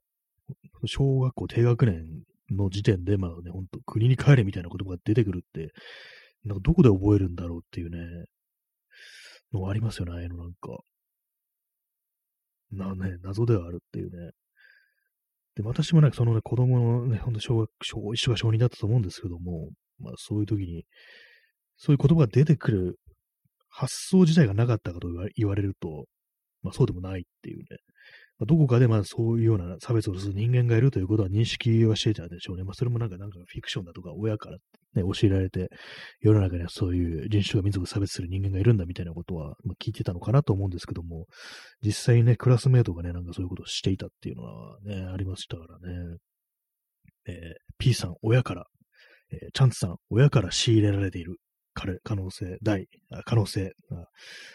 小学校低学年の時点で、まあね、ほんと国に帰れみたいな言葉が出てくるって、なんかどこで覚えるんだろうっていうね、のありますよね、ああいうのなんか。なね、謎ではあるっていうね。で、私もね、そのね、子供のね、ほんと小学、小1が小2だったと思うんですけども、まあそういう時に、そういう言葉が出てくる発想自体がなかったかと言われると、まあそうでもないっていうね、まあ、どこかでまあそういうような差別をする人間がいるということは認識はしていたでしょうね。まあ、それもなんか、なんかフィクションだとか、親からね、教えられて、世の中にはそういう人種とか民族を差別する人間がいるんだみたいなことは、ま、聞いてたのかなと思うんですけども、実際にね、クラスメートがね、なんかそういうことをしていたっていうのはね、ありましたからね。えー、P さん、親から、えー、チャンツさん、親から仕入れられている。可能性、大、可能性。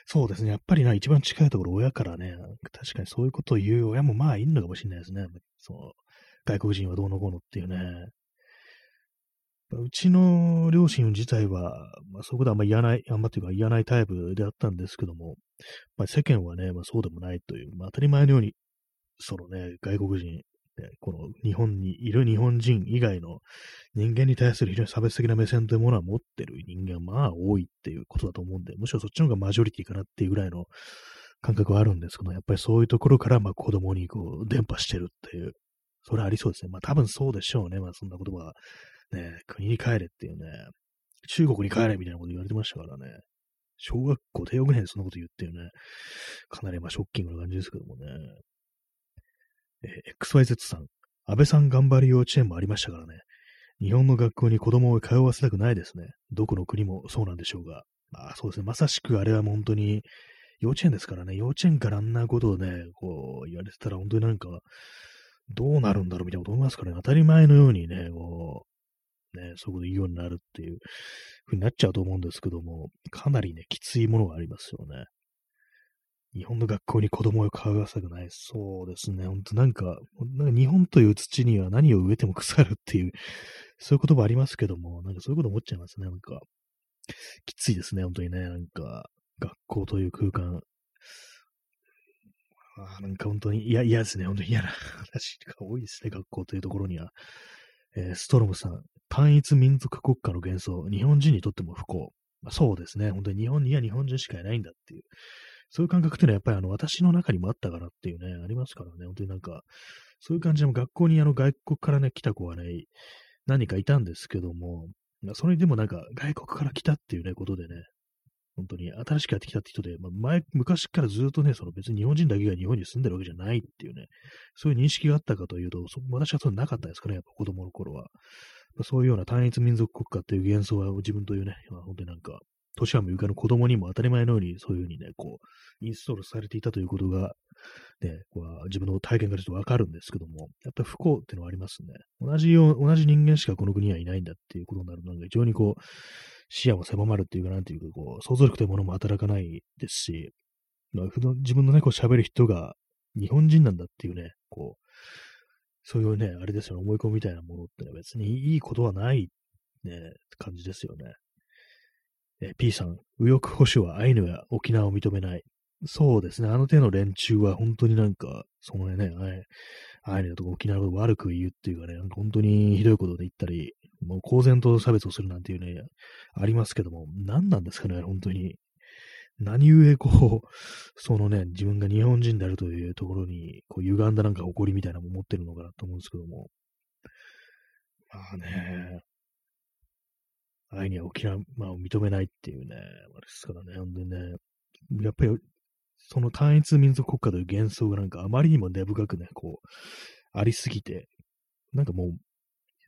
そうですね。やっぱりな、一番近いところ、親からね、確かにそういうことを言う親もまあいるのかもしれないですね。その外国人はどうのこうのっていうね。うちの両親自体は、まあ、そことはあんま言わない、あんまというか言わないタイプであったんですけども、まあ、世間はね、まあ、そうでもないという、まあ、当たり前のように、そのね、外国人、この日本にいる日本人以外の人間に対する非常に差別的な目線というものは持ってる人間はまあ多いっていうことだと思うんで、むしろそっちの方がマジョリティかなっていうぐらいの感覚はあるんですけど、やっぱりそういうところからまあ子供にこう伝播してるっていう、それはありそうですね。まあ多分そうでしょうね。まあそんな言葉はね、国に帰れっていうね、中国に帰れみたいなこと言われてましたからね。小学校低学年でそんなこと言ってるね。かなりまあショッキングな感じですけどもね。えー、XYZ さん。安倍さん頑張り幼稚園もありましたからね。日本の学校に子供を通わせたくないですね。どこの国もそうなんでしょうが。まあそうですね。まさしくあれは本当に幼稚園ですからね。幼稚園からあんなことをね、こう言われてたら本当になんか、どうなるんだろうみたいなこと思いますからね。当たり前のようにね、こう、ね、そこと言うようになるっていうふうになっちゃうと思うんですけども、かなりね、きついものがありますよね。日本の学校に子供を通わせたくない。そうですね。ほんとなんか、なんか日本という土には何を植えても腐るっていう、そういう言葉ありますけども、なんかそういうこと思っちゃいますね。なんか、きついですね。本当にね。なんか、学校という空間。あなんか本当に嫌、嫌ですね。本当に嫌な話が多いですね。学校というところには。えー、ストロムさん、単一民族国家の幻想、日本人にとっても不幸。まあ、そうですね。本当に日本には日本人しかいないんだっていう。そういう感覚っていうのはやっぱりあの私の中にもあったからっていうね、ありますからね、本当になんか、そういう感じでも学校にあの外国からね、来た子はね、何かいたんですけども、それでもなんか外国から来たっていうね、ことでね、本当に新しくやってきたって人で、まあ、前、昔からずっとね、その別に日本人だけが日本に住んでるわけじゃないっていうね、そういう認識があったかというと、私はそうなかったですかね、やっぱ子供の頃は。そういうような単一民族国家っていう幻想は自分というね、まあ、本当になんか、年は無かの子供にも当たり前のようにそういうふうにね、こう、インストールされていたということが、ね、こう自分の体験からちょっとわかるんですけども、やっぱり不幸っていうのはありますね。同じよう、同じ人間しかこの国にはいないんだっていうことになるのが非常にこう、視野も狭まるっていうか、なんていうか、こう、想像力というものも働かないですし、自分のね、こう喋る人が日本人なんだっていうね、こう、そういうね、あれですよね、思い込みみたいなものってのは別にいいことはない、ね、感じですよね。え P さん、右翼保守はアイヌや沖縄を認めない。そうですね。あの手の連中は本当になんか、そのね、アイヌだとか沖縄のこと悪く言うっていうかね、なんか本当にひどいことで言ったり、もう公然と差別をするなんていうね、ありますけども、何なんですかね、本当に。何故こう、そのね、自分が日本人であるというところに、こう、歪んだなんか誇りみたいなのも持ってるのかなと思うんですけども。まあね、愛には沖縄を認めないっていうね、あれですからね、ほんでね、やっぱり、その単一民族国家という幻想がなんかあまりにも根深くね、こう、ありすぎて、なんかもう、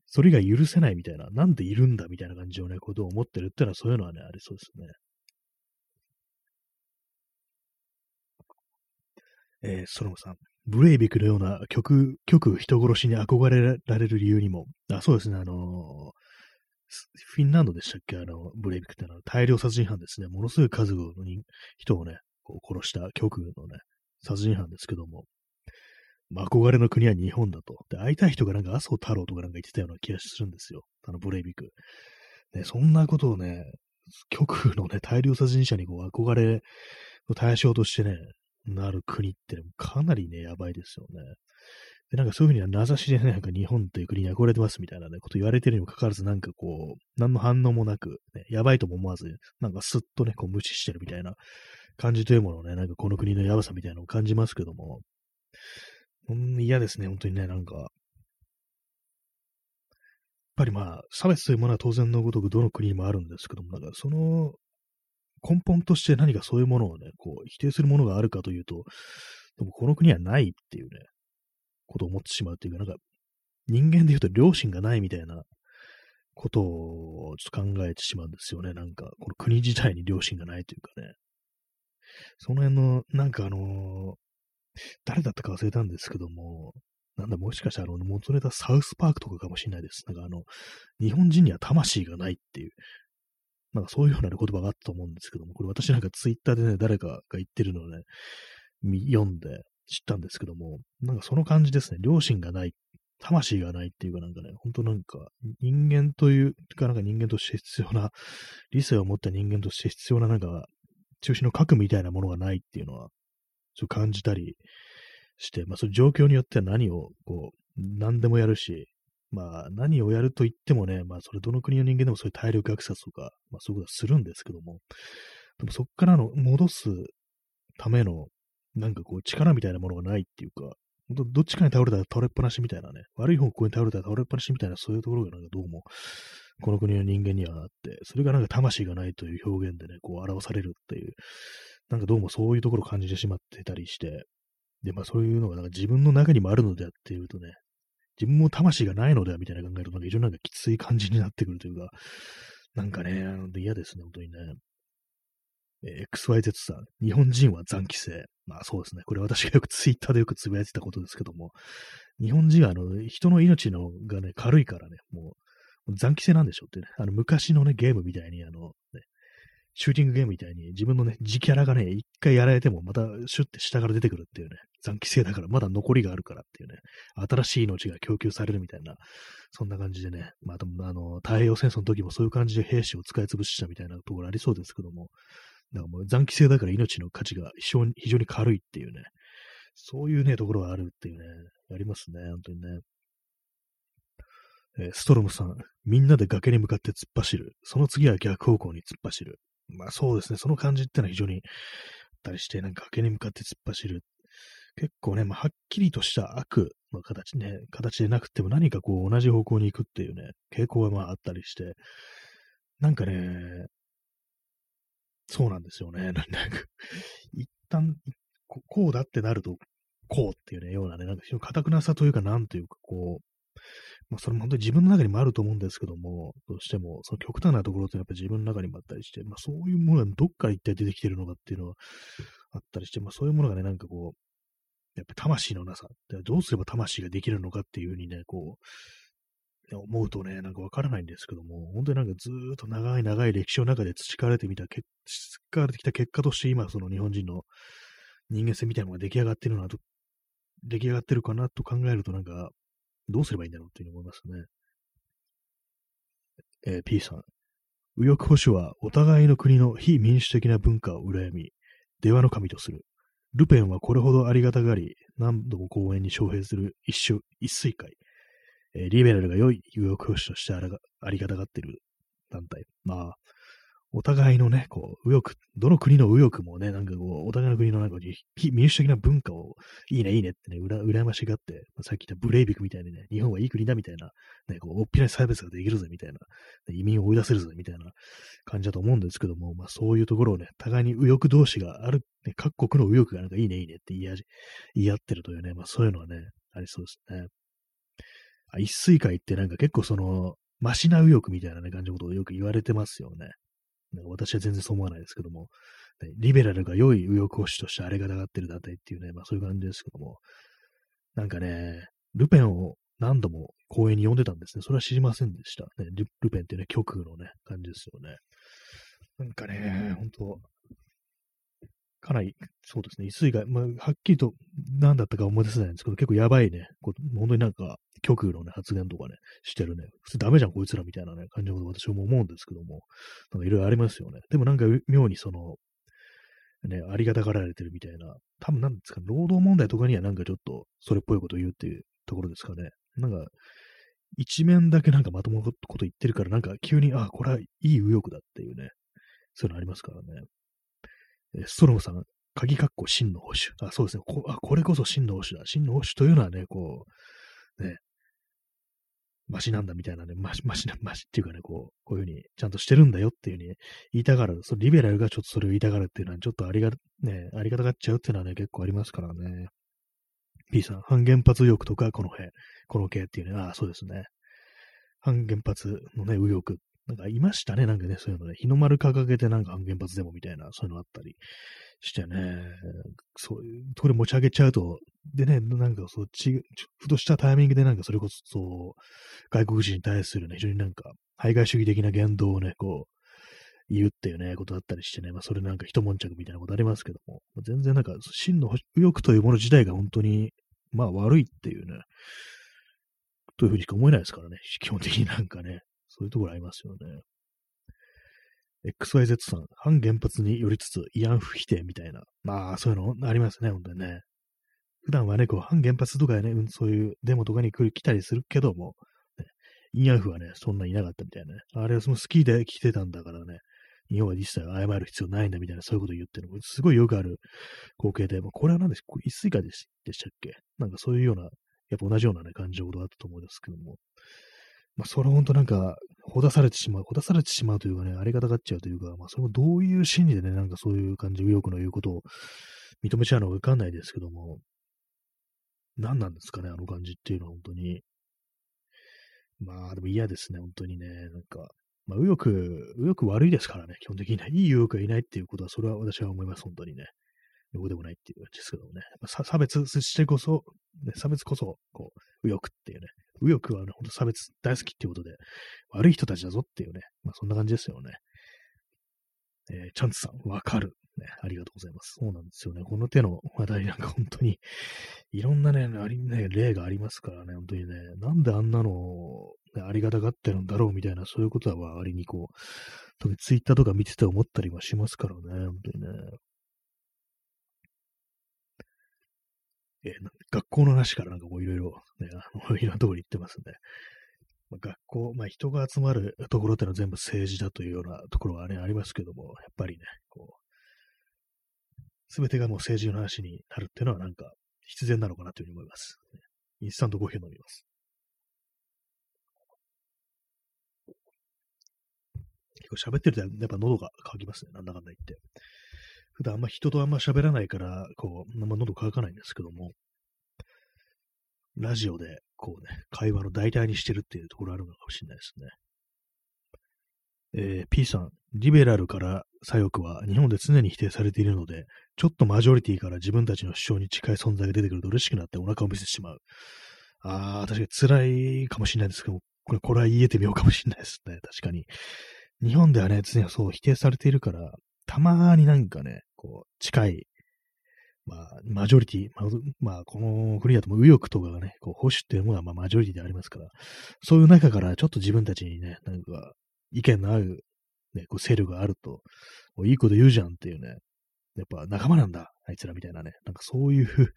それが許せないみたいな、なんでいるんだみたいな感じのね、ことを思ってるっていうのはそういうのはね、ありそうですね。えー、ソロモさん。ブレイビクのような曲、曲人殺しに憧れられる理由にも、あ、そうですね、あのー、フィンランドでしたっけ？あの、ブレイビクってのは大量殺人犯ですね。ものすごい数の人をね、こう殺した極右のね、殺人犯ですけども、憧れの国は日本だと。で、会いたい人がなんか麻生太郎とかなんか言ってたような気がするんですよ。あの、ブレイビク。ね、そんなことをね、極右のね、大量殺人者にこう憧れの対象としてね、なる国ってかなりね、やばいですよね。で、なんかそういうふうには名指しでね、なんか日本という国に憧れてますみたいなね、こと言われてるにもかかわらず、なんかこう、何の反応もなく、ね、やばいとも思わず、なんかスッとね、こう無視してるみたいな感じというものをね、なんかこの国のやばさみたいなのを感じますけども、うん、嫌ですね、本当にね、なんか。やっぱりまあ、差別というものは当然のごとくどの国にもあるんですけども、なんかその根本として何かそういうものをね、こう、否定するものがあるかというと、でもこの国はないっていうね、ことを思ってしまうっていうか、なんか、人間で言うと良心がないみたいなことをちょっと考えてしまうんですよね。なんか、この国自体に良心がないというかね。その辺の、なんかあのー、誰だったか忘れたんですけども、なんだ、もしかしたらあの、元ネタサウスパークとかかもしれないです。なんかあの、日本人には魂がないっていう、なんかそういうような言葉があったと思うんですけども、これ私なんかツイッターでね、誰かが言ってるのをね、読んで知ったんですけども、なんかその感じですね。良心がない、魂がないっていうかなんかね、ほんとなんか人間というかなんか人間として必要な、理性を持った人間として必要ななんか中心の核みたいなものがないっていうのは、ちょっと感じたりして、まあそういう状況によっては何をこう、何でもやるし、まあ、何をやると言ってもね、まあ、それどの国の人間でもそういう体力虐殺とか、まあ、そういうことはするんですけども、でもそこからの戻すための、なんかこう、力みたいなものがないっていうか、どどっちかに倒れたら倒れっぱなしみたいなね、悪い方向に倒れたら倒れっぱなしみたいな、そういうところがなんかどうも、この国の人間にはあって、それがなんか魂がないという表現でね、こう表されるっていう、なんかどうもそういうところを感じてしまってたりして、で、まあそういうのがなんか自分の中にもあるのであっていうとね、自分も魂がないのではみたいな考えると、なんか非常になんかきつい感じになってくるというか、なんかね、嫌ですね、本当にね。え XYZ さん、日本人は残機性。まあそうですね。これ私がよくツイッターでよくつぶやいてたことですけども、日本人はあの人の命のがね、軽いからね、もう残機性なんでしょってね。あの昔のね、ゲームみたいにあの、ね、シューティングゲームみたいに自分のね、自キャラがね、一回やられてもまたシュッて下から出てくるっていうね、残機性だからまだ残りがあるからっていうね、新しい命が供給されるみたいな、そんな感じでね、まあ、あの、太平洋戦争の時もそういう感じで兵士を使い潰したみたいなところありそうですけども、だかもう残機性だから命の価値が非常に非常に軽いっていうね、そういうね、ところがあるっていうね、ありますね、本当にね。えー、ストロムさん、みんなで崖に向かって突っ走る。その次は逆方向に突っ走る。まあそうですね、その感じってのは非常にあったりして、なんか崖に向かって突っ走る。結構ね、まあ、はっきりとした悪の形ね、形でなくても何かこう同じ方向に行くっていうね、傾向がまああったりして、なんかね、そうなんですよね。なんか、一旦、こうだってなると、こうっていうね、ようなね、なんか非常に硬くなさというか、なんというか、こう、まあ、それも本当に自分の中にもあると思うんですけども、どうしても、その極端なところってやっぱり自分の中にもあったりして、まあそういうものがどっから一体出てきてるのかっていうのはあったりして、まあそういうものがね、なんかこう、やっぱ魂のなさ、どうすれば魂ができるのかっていうふうにね、こう、思うとね、なんかわからないんですけども、本当になんかずっと長い長い歴史の中で培われてみた、培われてきた結果として今、その日本人の人間性みたいなのが出来上がってるのは、出来上がってるかなと考えるとなんか、どうすればいいんだろうっていうふうに思いますね。えー、P さん。右翼保守はお互いの国の非民主的な文化を羨み、出羽の神とする。ルペンはこれほどありがたがり、何度も公園に招聘する一種、一水会。えー、リベラルが良い右翼保守としてありがたがっている団体。まあ、お互いのね、こう、右翼、どの国の右翼もね、なんかこう、お互いの国のなんか民主的な文化を、いいね、いいねってね、うら、羨ましがって、まあ、さっき言ったブレイビクみたいにね、日本はいい国だみたいな、ね、こう、おっぴらい差別ができるぜみたいな、移民を追い出せるぜみたいな感じだと思うんですけども、まあそういうところをね、互いに右翼同士がある、ね、各国の右翼がなんかいいね、いいねって言い言い合ってるというね、まあそういうのはね、ありそうですね。一水会ってなんか結構その、マシな右翼みたいな、ね、感じのことをよく言われてますよね。私は全然そう思わないですけども、リベラルが良い右翼保守としてあれがたがってる団体っていうね、まあそういう感じですけども、なんかね、ルペンを何度も公園に呼んでたんですね。それは知りませんでした。ね、ルルペンっていうね、極右のね、感じですよね。なんかね、本当かなり、そうですね、一水が、まあ、はっきりと何だったか思い出せないんですけど、結構やばいね、こう本当になんか、極右のね、発言とかね、してるね、普通ダメじゃん、こいつらみたいなね、感じのこと私も思うんですけども、なんかいろいろありますよね。でもなんか妙にその、ね、ありがたがられてるみたいな、多分なんですか、労働問題とかにはなんかちょっとそれっぽいこと言うっていうところですかね。なんか、一面だけなんかまともなこと言ってるから、なんか急に、あ、これはいい右翼だっていうね、そういうのありますからね。ストロムさん、鍵括弧真の保守。あ、そうですね。こあこれこそ真の保守だ。真の保守というのはね、こう、ね、マシなんだみたいなね、マシ、マシな、マシっていうかね、こう、こういうふうに、ちゃんとしてるんだよっていうふうに言いたがる、そのリベラルがちょっとそれを言いたがるっていうのは、ちょっとありが、ね、ありがたがっちゃうっていうのはね、結構ありますからね。P さん、反原発右翼とか、この辺、この系っていうね、ああ、そうですね。反原発のね、右翼。なんかいましたね、なんかね、そういうのね。日の丸掲げてなんか反原発デモみたいな、そういうのあったりしてね、そういうと、これ持ち上げちゃうと、でね、なんかそう、ち、ふとしたタイミングでなんかそれこそ、そう、外国人に対するね、非常になんか、排外主義的な言動をね、こう、言うっていうね、ことだったりしてね、まあ、それなんか一悶着みたいなことありますけども、全然なんか、真の右翼というもの自体が本当に、まあ悪いっていうね、というふうにしか思えないですからね、基本的になんかね、そういうところありますよね。XYZ さん、反原発によりつつ慰安婦否定みたいな。まあ、そういうのありますね、本当にね。普段はね、こう、反原発とかね、うん、そういうデモとかに来る来たりするけども、ね、慰安婦はね、そんないなかったみたいなね。あれはその好きで来てたんだからね、日本は実際謝る必要ないんだみたいな、そういうことを言ってるの。すごいよくある光景で、まあ、これは何ですかこれ一水化でしたっけ？なんかそういうような、やっぱ同じようなね、感情があったと思うんですけども。まあ、それは本当なんか、ほだされてしまう、ほだされてしまうというかね、ありがたがっちゃうというか、まあ、それもどういう心理でね、なんかそういう感じ、右翼の言うことを認めちゃうのかわかんないですけども、何なんですかね、あの感じっていうのは本当に。まあ、でも嫌ですね、本当にね、なんか、まあ、右翼、右翼悪いですからね、基本的にね。いい右翼がいないっていうことは、それは私は思います、本当にね。どこでもないっていう感じですけどもね。差別してこそ、ね、差別こそ、こう、右翼っていうね。右翼はね、ほんと差別大好きっていうことで、悪い人たちだぞっていうね。まあ、そんな感じですよね。えー、チャンツさん、わかる。ね、ありがとうございます。そうなんですよね。この手の話題なんか本当に、いろんなね、ありね、例がありますからね、本当にね、なんであんなの、ね、ありがたがってるんだろうみたいな、そういうことは割にこう、特にツイッターとか見てて思ったりはしますからね、本当にね。えー、学校の話からなんかこういろいろ、ね、あの、いろんなところに行ってますね。まあ、学校、まあ人が集まるところってのは全部政治だというようなところはね、ありますけども、やっぱりね、こう、すべてがもう政治の話になるっていうのはなんか必然なのかなというふうに思います。インスタントコーヒー飲みます。結構喋ってるとやっぱ喉が渇きますね。なんだかんだ言って。普段あんま人とあんま喋らないから、こう、あんま喉乾かないんですけども、ラジオで、こうね、会話の代替にしてるっていうところあるのかもしれないですね。えー、P さん、リベラルから左翼は日本で常に否定されているので、ちょっとマジョリティから自分たちの主張に近い存在が出てくると嬉しくなってお腹を見せてしまう。ああ、確かに辛いかもしれないですけど、これ、これは言えてみようかもしれないですね。確かに。日本ではね、常にそう否定されているから、たまーになんかね、こう、近い、まあ、マジョリティ、まあ、まあ、この国だとも右翼とかがね、こう、保守っていうものが、まあ、マジョリティでありますから、そういう中からちょっと自分たちにね、なんか、意見の合う、ね、こう、勢力があると、いいこと言うじゃんっていうね、やっぱ仲間なんだ、あいつらみたいなね、なんかそういう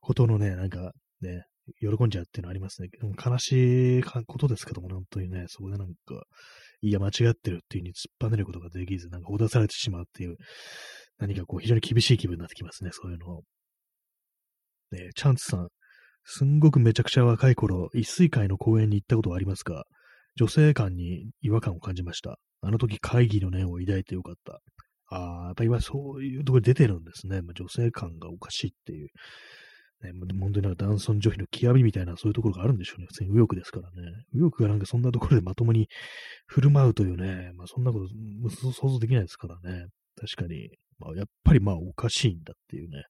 ことのね、なんかね、喜んじゃうっていうのはありますね。悲しいことですけども、本当にね、そこでなんか、いや、間違ってるっていう風に突っぱねることができず、なんかほだされてしまうっていう、何かこう、非常に厳しい気分になってきますね、そういうの。ねチャンツさん、すんごくめちゃくちゃ若い頃、一水会の公園に行ったことはありますが、女性間に違和感を感じました。あの時会議の念を抱いてよかった。ああ、やっぱ今そういうところ出てるんですね。まあ、女性感がおかしいっていう。ね、本当になんか男尊女卑の極みみたいなそういうところがあるんでしょうね。普通に右翼ですからね。右翼がなんかそんなところでまともに振る舞うというね、まあそんなこと想像できないですからね。確かに、まあやっぱりまあおかしいんだっていうね。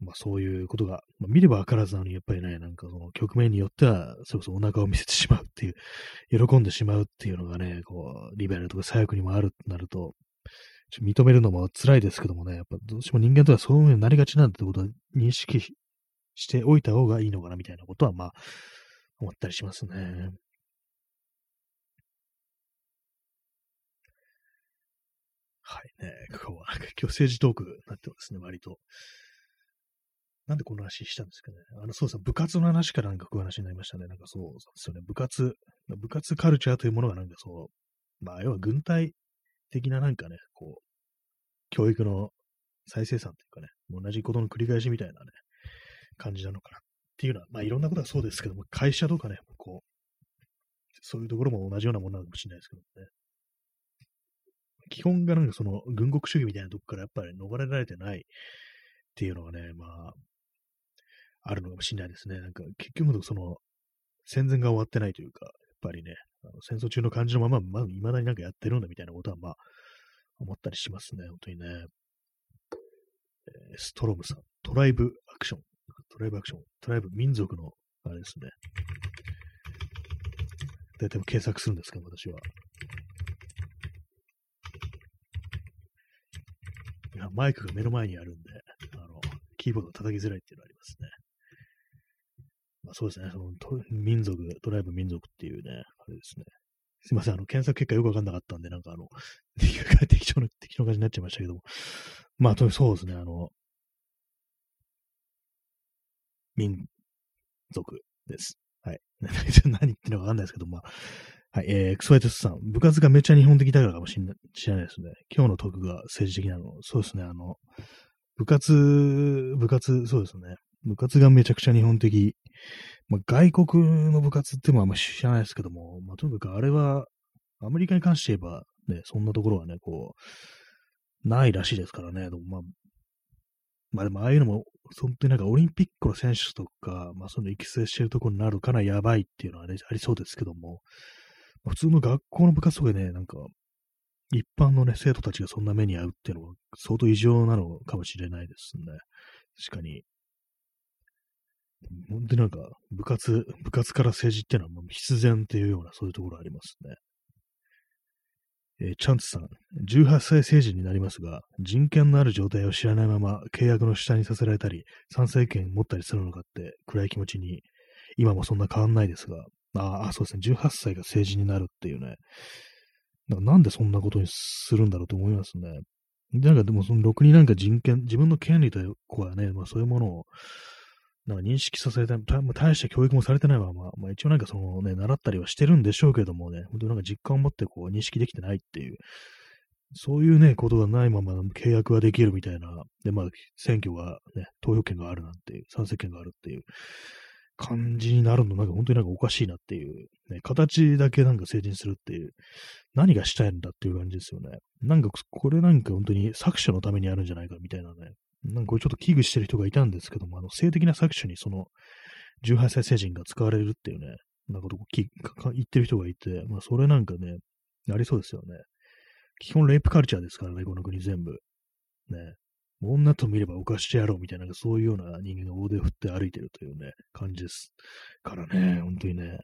まあそういうことが、まあ、見ればわからずなのに、やっぱりね、なんかその局面によっては、それこそお腹を見せてしまうっていう、喜んでしまうっていうのがね、こう、リベラルとか左翼にもあるとなると、認めるのも辛いですけどもね、やっぱどうしても人間とはそういう風になりがちなんだってことは認識しておいた方がいいのかなみたいなことは、まあ、思ったりしますね。はいね。今日は、今日政治トークになってますね、割と。なんでこの話したんですかね。あの、そうさ、部活の話からなんかこういう話になりましたね。なんかそうですよね。部活、部活カルチャーというものがなんかそう、まあ、要は軍隊的ななんかね、こう、教育の再生産というかね、同じことの繰り返しみたいなね、感じなのかなっていうのは、まあいろんなことがそうですけども、会社とかね、こう、そういうところも同じようなものなのかもしれないですけどね。基本がなんかその軍国主義みたいなとこからやっぱり逃れられてないっていうのがね、まあ、あるのかもしれないですね。なんか結局その戦前が終わってないというか、やっぱりね、あの戦争中の感じのまま、まあ、未だになんかやってるんだみたいなことは、まあ、思ったりしますね、本当にね。ストロムさん、トライブアクション。トライブアクション。トライブ民族の、あれですね。大体検索するんですけど、私は。いや、マイクが目の前にあるんで、あの、キーボード叩きづらいっていうのがありますね。まあ、そうですね、その民族、トライブ民族っていうね、あれですね。すいません、あの、検索結果よくわかんなかったんで、なんかあの、適当な、適当な感じになっちゃいましたけども。まあ、そうですね、あの、民族です。はい。何言ってるのかわかんないですけど、まあ、はい、えー、クソエテスさん、部活がめっちゃ日本的だからかもしれない知らないですね。今日の徳が政治的なの。そうですね、あの、部活、部活、そうですね。部活がめちゃくちゃ日本的。まあ、外国の部活ってもあんま知らないですけども、まあ、とにかくあれは、アメリカに関して言えば、ね、そんなところはね、こう、ないらしいですからね。でもまあ、まあでもああいうのも、本当になんかオリンピックの選手とか、まあその育成してるところになるからやばいっていうのはね、ありそうですけども、普通の学校の部活とかでね、なんか、一般のね、生徒たちがそんな目に遭うっていうのは相当異常なのかもしれないですね。確かに。本当になんか、部活、部活から政治っていうのはもう必然っていうような、そういうところありますね。えー、チャンツさん、18歳成人になりますが、人権のある状態を知らないまま契約の下にさせられたり、参政権持ったりするのかって暗い気持ちに、今もそんな変わんないですが、ああ、そうですね、18歳が成人になるっていうね、なんでそんなことにするんだろうと思いますね。なんかでもそのろくになんか人権、自分の権利という子はね、まあそういうものをなんか認識させて、大して教育もされてないまま、まあ一応なんかそのね、習ったりはしてるんでしょうけどもね、本当なんか実感を持ってこう認識できてないっていう、そういうね、ことがないまま契約ができるみたいな、で、まあ選挙がね、投票権があるなんていう、参政権があるっていう。感じになるの、なんか本当になんかおかしいなっていう、ね、形だけなんか成人するっていう、何がしたいんだっていう感じですよね。なんかこれなんか本当に搾取のためにあるんじゃないかみたいなね、なんかこれちょっと危惧してる人がいたんですけども、あの、性的な搾取にその、18歳成人が使われるっていうね、なんか言ってる人がいて、まあそれなんかね、ありそうですよね。基本レイプカルチャーですからね、この国全部。ね。女と見れば犯してやろうみたいな、そういうような人間が大手を振って歩いてるというね、感じです。からね、本当にね、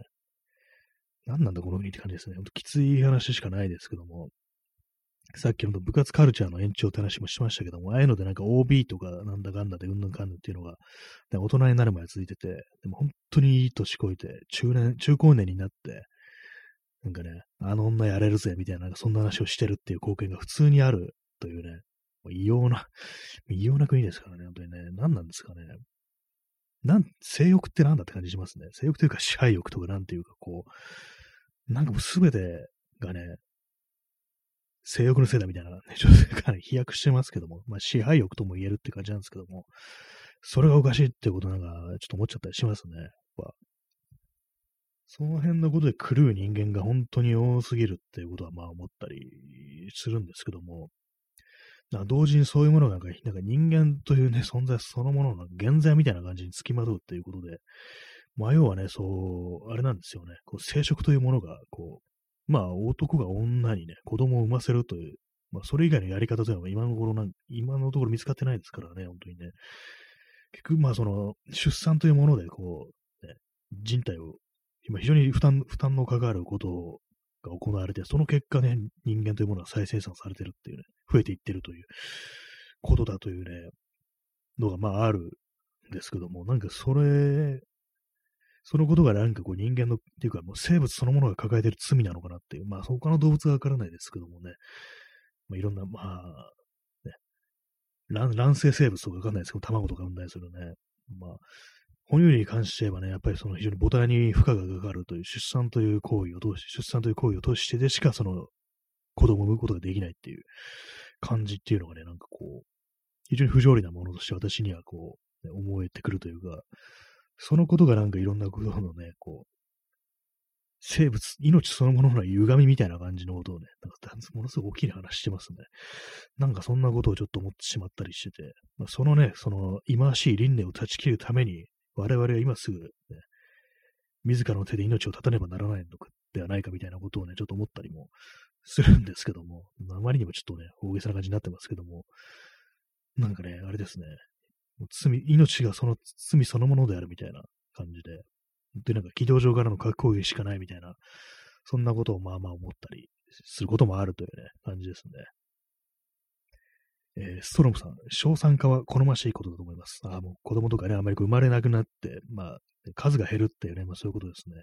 何なんだこの国って感じですね。本当きつい話しかないですけども、さっきの部活カルチャーの延長って話もしましたけども、ああいうのでなんか OB とかなんだかんだでうんぬんかんぬんっていうのが、ね、大人になるまで続いてて、でも本当にいい年こいて、中年、中高年になって、なんかね、あの女やれるぜみたいな、そんな話をしてるっていう貢献が普通にあるというね、異様な、異様な国ですからね、本当にね、何なんですかね。なん、性欲ってなんだって感じしますね。性欲というか支配欲とかなんていうかこう、なんかもうすべてがね、性欲のせいだみたいな、ね、ちょっとかなり飛躍してますけども、まあ支配欲とも言えるって感じなんですけども、それがおかしいってことなんか、ちょっと思っちゃったりしますね。その辺のことで狂う人間が本当に多すぎるっていうことはまあ思ったりするんですけども、な同時にそういうものがなんか、なんか人間というね、存在そのものの現在みたいな感じにつきまとうっていうことで、まあ要はね、そう、あれなんですよね、こう生殖というものが、こう、まあ男が女にね、子供を産ませるという、まあそれ以外のやり方というのは今のところなん、今のところ見つかってないですからね、本当にね。結局まあその、出産というもので、こう、ね、人体を、今非常に負担、負担のかかることをが行われて、その結果ね、人間というものが再生産されてるっていうね、増えていってるということだというね、のがまああるんですけども、なんかそれ、そのことがなんかこう人間の、っていうかもう生物そのものが抱えてる罪なのかなっていう、まあ他の動物はわからないですけどもね、まあ、いろんな、まあ、ね、卵生生物とかわかんないですけど、卵とか産んだりするね、まあ、哺乳類に関して言えばね、やっぱりその非常に母体に負荷がかかるという出産という行為を通して、出産という行為を通してでしかその子供を産むことができないっていう感じっていうのがね、なんかこう、非常に不条理なものとして私にはこう、ね、思えてくるというか、そのことがなんかいろんなことのね、こう、生物、命そのものの歪みみたいな感じのことをね、なんかものすごい大きな話してますね。なんかそんなことをちょっと思ってしまったりしてて、まあ、そのね、その忌まわしい輪廻を断ち切るために、我々は今すぐ、ね、自らの手で命を絶たねばならないのではないかみたいなことをね、ちょっと思ったりもするんですけども、あまりにもちょっとね、大げさな感じになってますけども、なんかね、あれですね、罪、命がその罪そのものであるみたいな感じで、で、なんか軌道上からの核攻撃しかないみたいな、そんなことをまあまあ思ったりすることもあるというね、感じですね。えー、ストロムさん、小産化は好ましいことだと思います。あ、もう子供とかね、あまり生まれなくなって、まあ、数が減るっていうね、まあそういうことですね。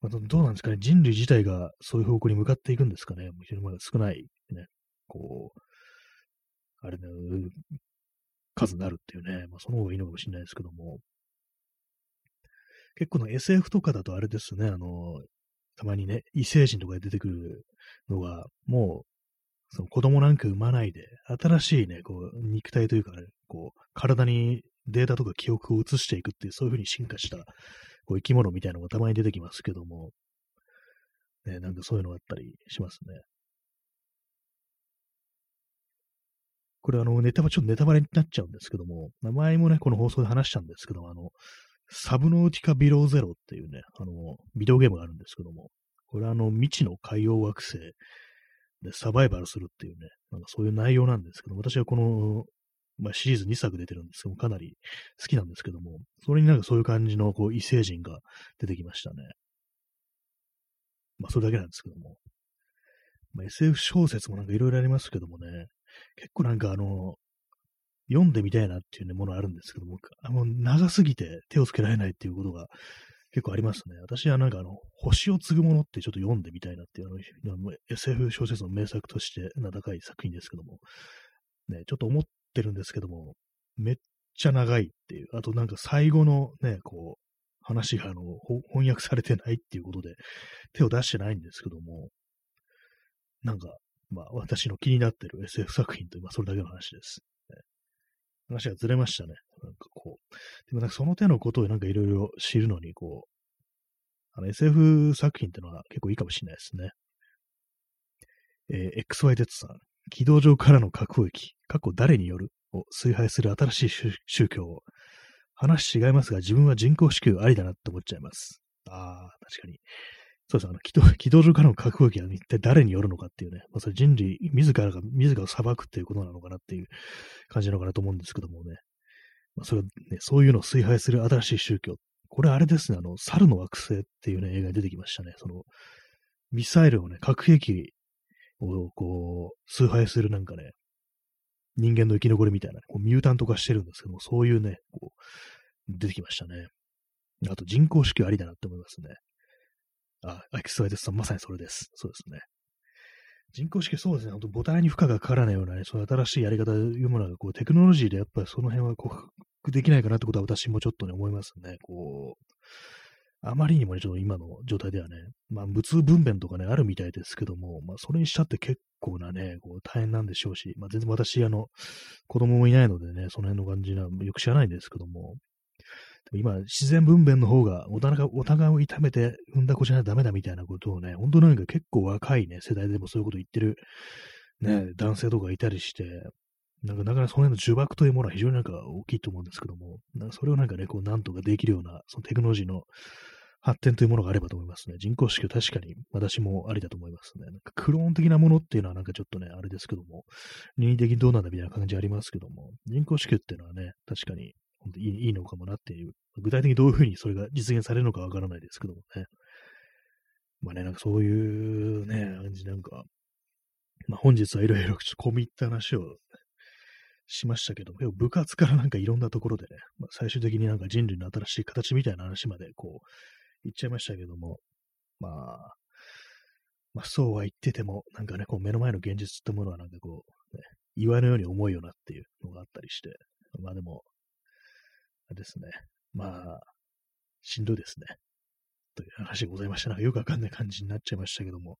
まあ、どうなんですかね、人類自体がそういう方向に向かっていくんですかね？もう非常に少ない、ね、こう、あれね、数になるっていうね、まあその方がいいのかもしれないですけども、結構の SF とかだとあれですね、あの、たまにね、異星人とかで出てくるのが、もう、その子供なんか産まないで、新しいね、こう、肉体というかね、こう、体にデータとか記憶を移していくっていう、そういう風に進化した、こう、生き物みたいなのがたまに出てきますけども、ね、なんかそういうのがあったりしますね。これあの、ネタバレ、ちょっとネタバレになっちゃうんですけども、名前もね、この放送で話したんですけども、あの、サブノーティカビローゼロっていうね、あの、ビデオゲームがあるんですけども、これはあの、未知の海洋惑星でサバイバルするっていうね、なんかそういう内容なんですけど、私はこの、まあ、シリーズ2作出てるんですけども、かなり好きなんですけども、それになんかそういう感じのこう異星人が出てきましたね。まあ、それだけなんですけども。まあ、SF 小説もなんかいろいろありますけどもね、結構なんかあの、読んでみたいなっていう、ね、ものあるんですけども、あの長すぎて手をつけられないっていうことが結構ありますね。私はなんかあの、星を継ぐものってちょっと読んでみたいなっていう、あの、SF 小説の名作として名高い作品ですけども、ね、ちょっと思ってるんですけども、めっちゃ長いっていう、あとなんか最後のね、こう、話があの翻訳されてないっていうことで手を出してないんですけども、なんか、まあ私の気になってる SF 作品という、まあそれだけの話です。話がずれましたね。なんかこう。でもなんかその手のことをなんかいろいろ知るのに、こう、あの SF 作品ってのは結構いいかもしれないですね。えー、XYZ さん。軌道上からの核攻撃、過去誰によるを崇拝する新しい宗教を。話違いますが、自分は人工支給ありだなって思っちゃいます。ああ、確かに。そうです。あの、軌道、軌道上からの核攻撃は一体誰によるのかっていうね、まあ、それ人類、自らが、自らを裁くっていうことなのかなっていう感じなのかなと思うんですけどもね。まあ、それはね、そういうのを崇拝する新しい宗教。これあれですね、あの、猿の惑星っていうね、映画に出てきましたね。その、ミサイルをね、核兵器をこう、崇拝するなんかね、人間の生き残りみたいな、こうミュータント化してるんですけども、そういうね、こう、出てきましたね。あと人工支給ありだなって思いますね。あ、アキスワイデスさん、まさにそれです。そうですね。人工式、そうですね。本当母体に負荷がかからないようなね、そういう新しいやり方というものが、こう、テクノロジーでやっぱりその辺は克服できないかなってことは私もちょっとね、思いますね。こう、あまりにもね、ちょっと今の状態ではね、まあ、無痛分娩とかね、あるみたいですけども、まあ、それにしたって結構なね、こう、大変なんでしょうし、まあ、全然私、あの、子供もいないのでね、その辺の感じはよく知らないんですけども、今、自然分娩の方がお互いお互いを痛めて産んだ子じゃダメだみたいなことをね、本当なんか結構若いね、世代でもそういうこと言ってる、ね、男性とかいたりして、なんか、なかなかその辺の呪縛というものは非常になんか大きいと思うんですけども、なんかそれをなんかね、こう、なんとかできるような、そのテクノロジーの発展というものがあればと思いますね。人工子宮確かに私もありだと思いますね。なんかクローン的なものっていうのはなんかちょっとね、あれですけども、任意的にどうなんだみたいな感じありますけども、人工子宮っていうのはね、確かに本当いいいいのかもなっていう、具体的にどういうふうにそれが実現されるのかわからないですけどもね。まあね、なんかそういうね、感じなんか、まあ本日はいろいろちょっと込み入った話をしましたけども、部活からなんかいろんなところでね、まあ、最終的になんか人類の新しい形みたいな話までこう、言っちゃいましたけども、まあ、まあそうは言ってても、なんかね、こう目の前の現実ってものはなんかこう、ね、岩のように重いよなっていうのがあったりして、まあでも、ですね。まあ、しんどいですね。という話でございました。なんかよくわかんない感じになっちゃいましたけども、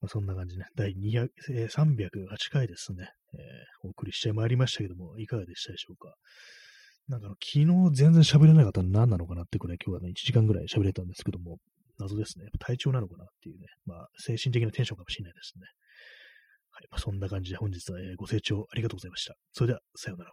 まあ、そんな感じね、第200、え、308回ですね、えー、お送りしてまいりましたけども、いかがでしたでしょうか。なんか昨日全然喋れなかったの何なのかなってくらい今日はね、1時間ぐらい喋れたんですけども、謎ですね。体調なのかなっていうね、まあ、精神的なテンションかもしれないですね。はい。まあ、そんな感じで本日はご清聴ありがとうございました。それでは、さようなら。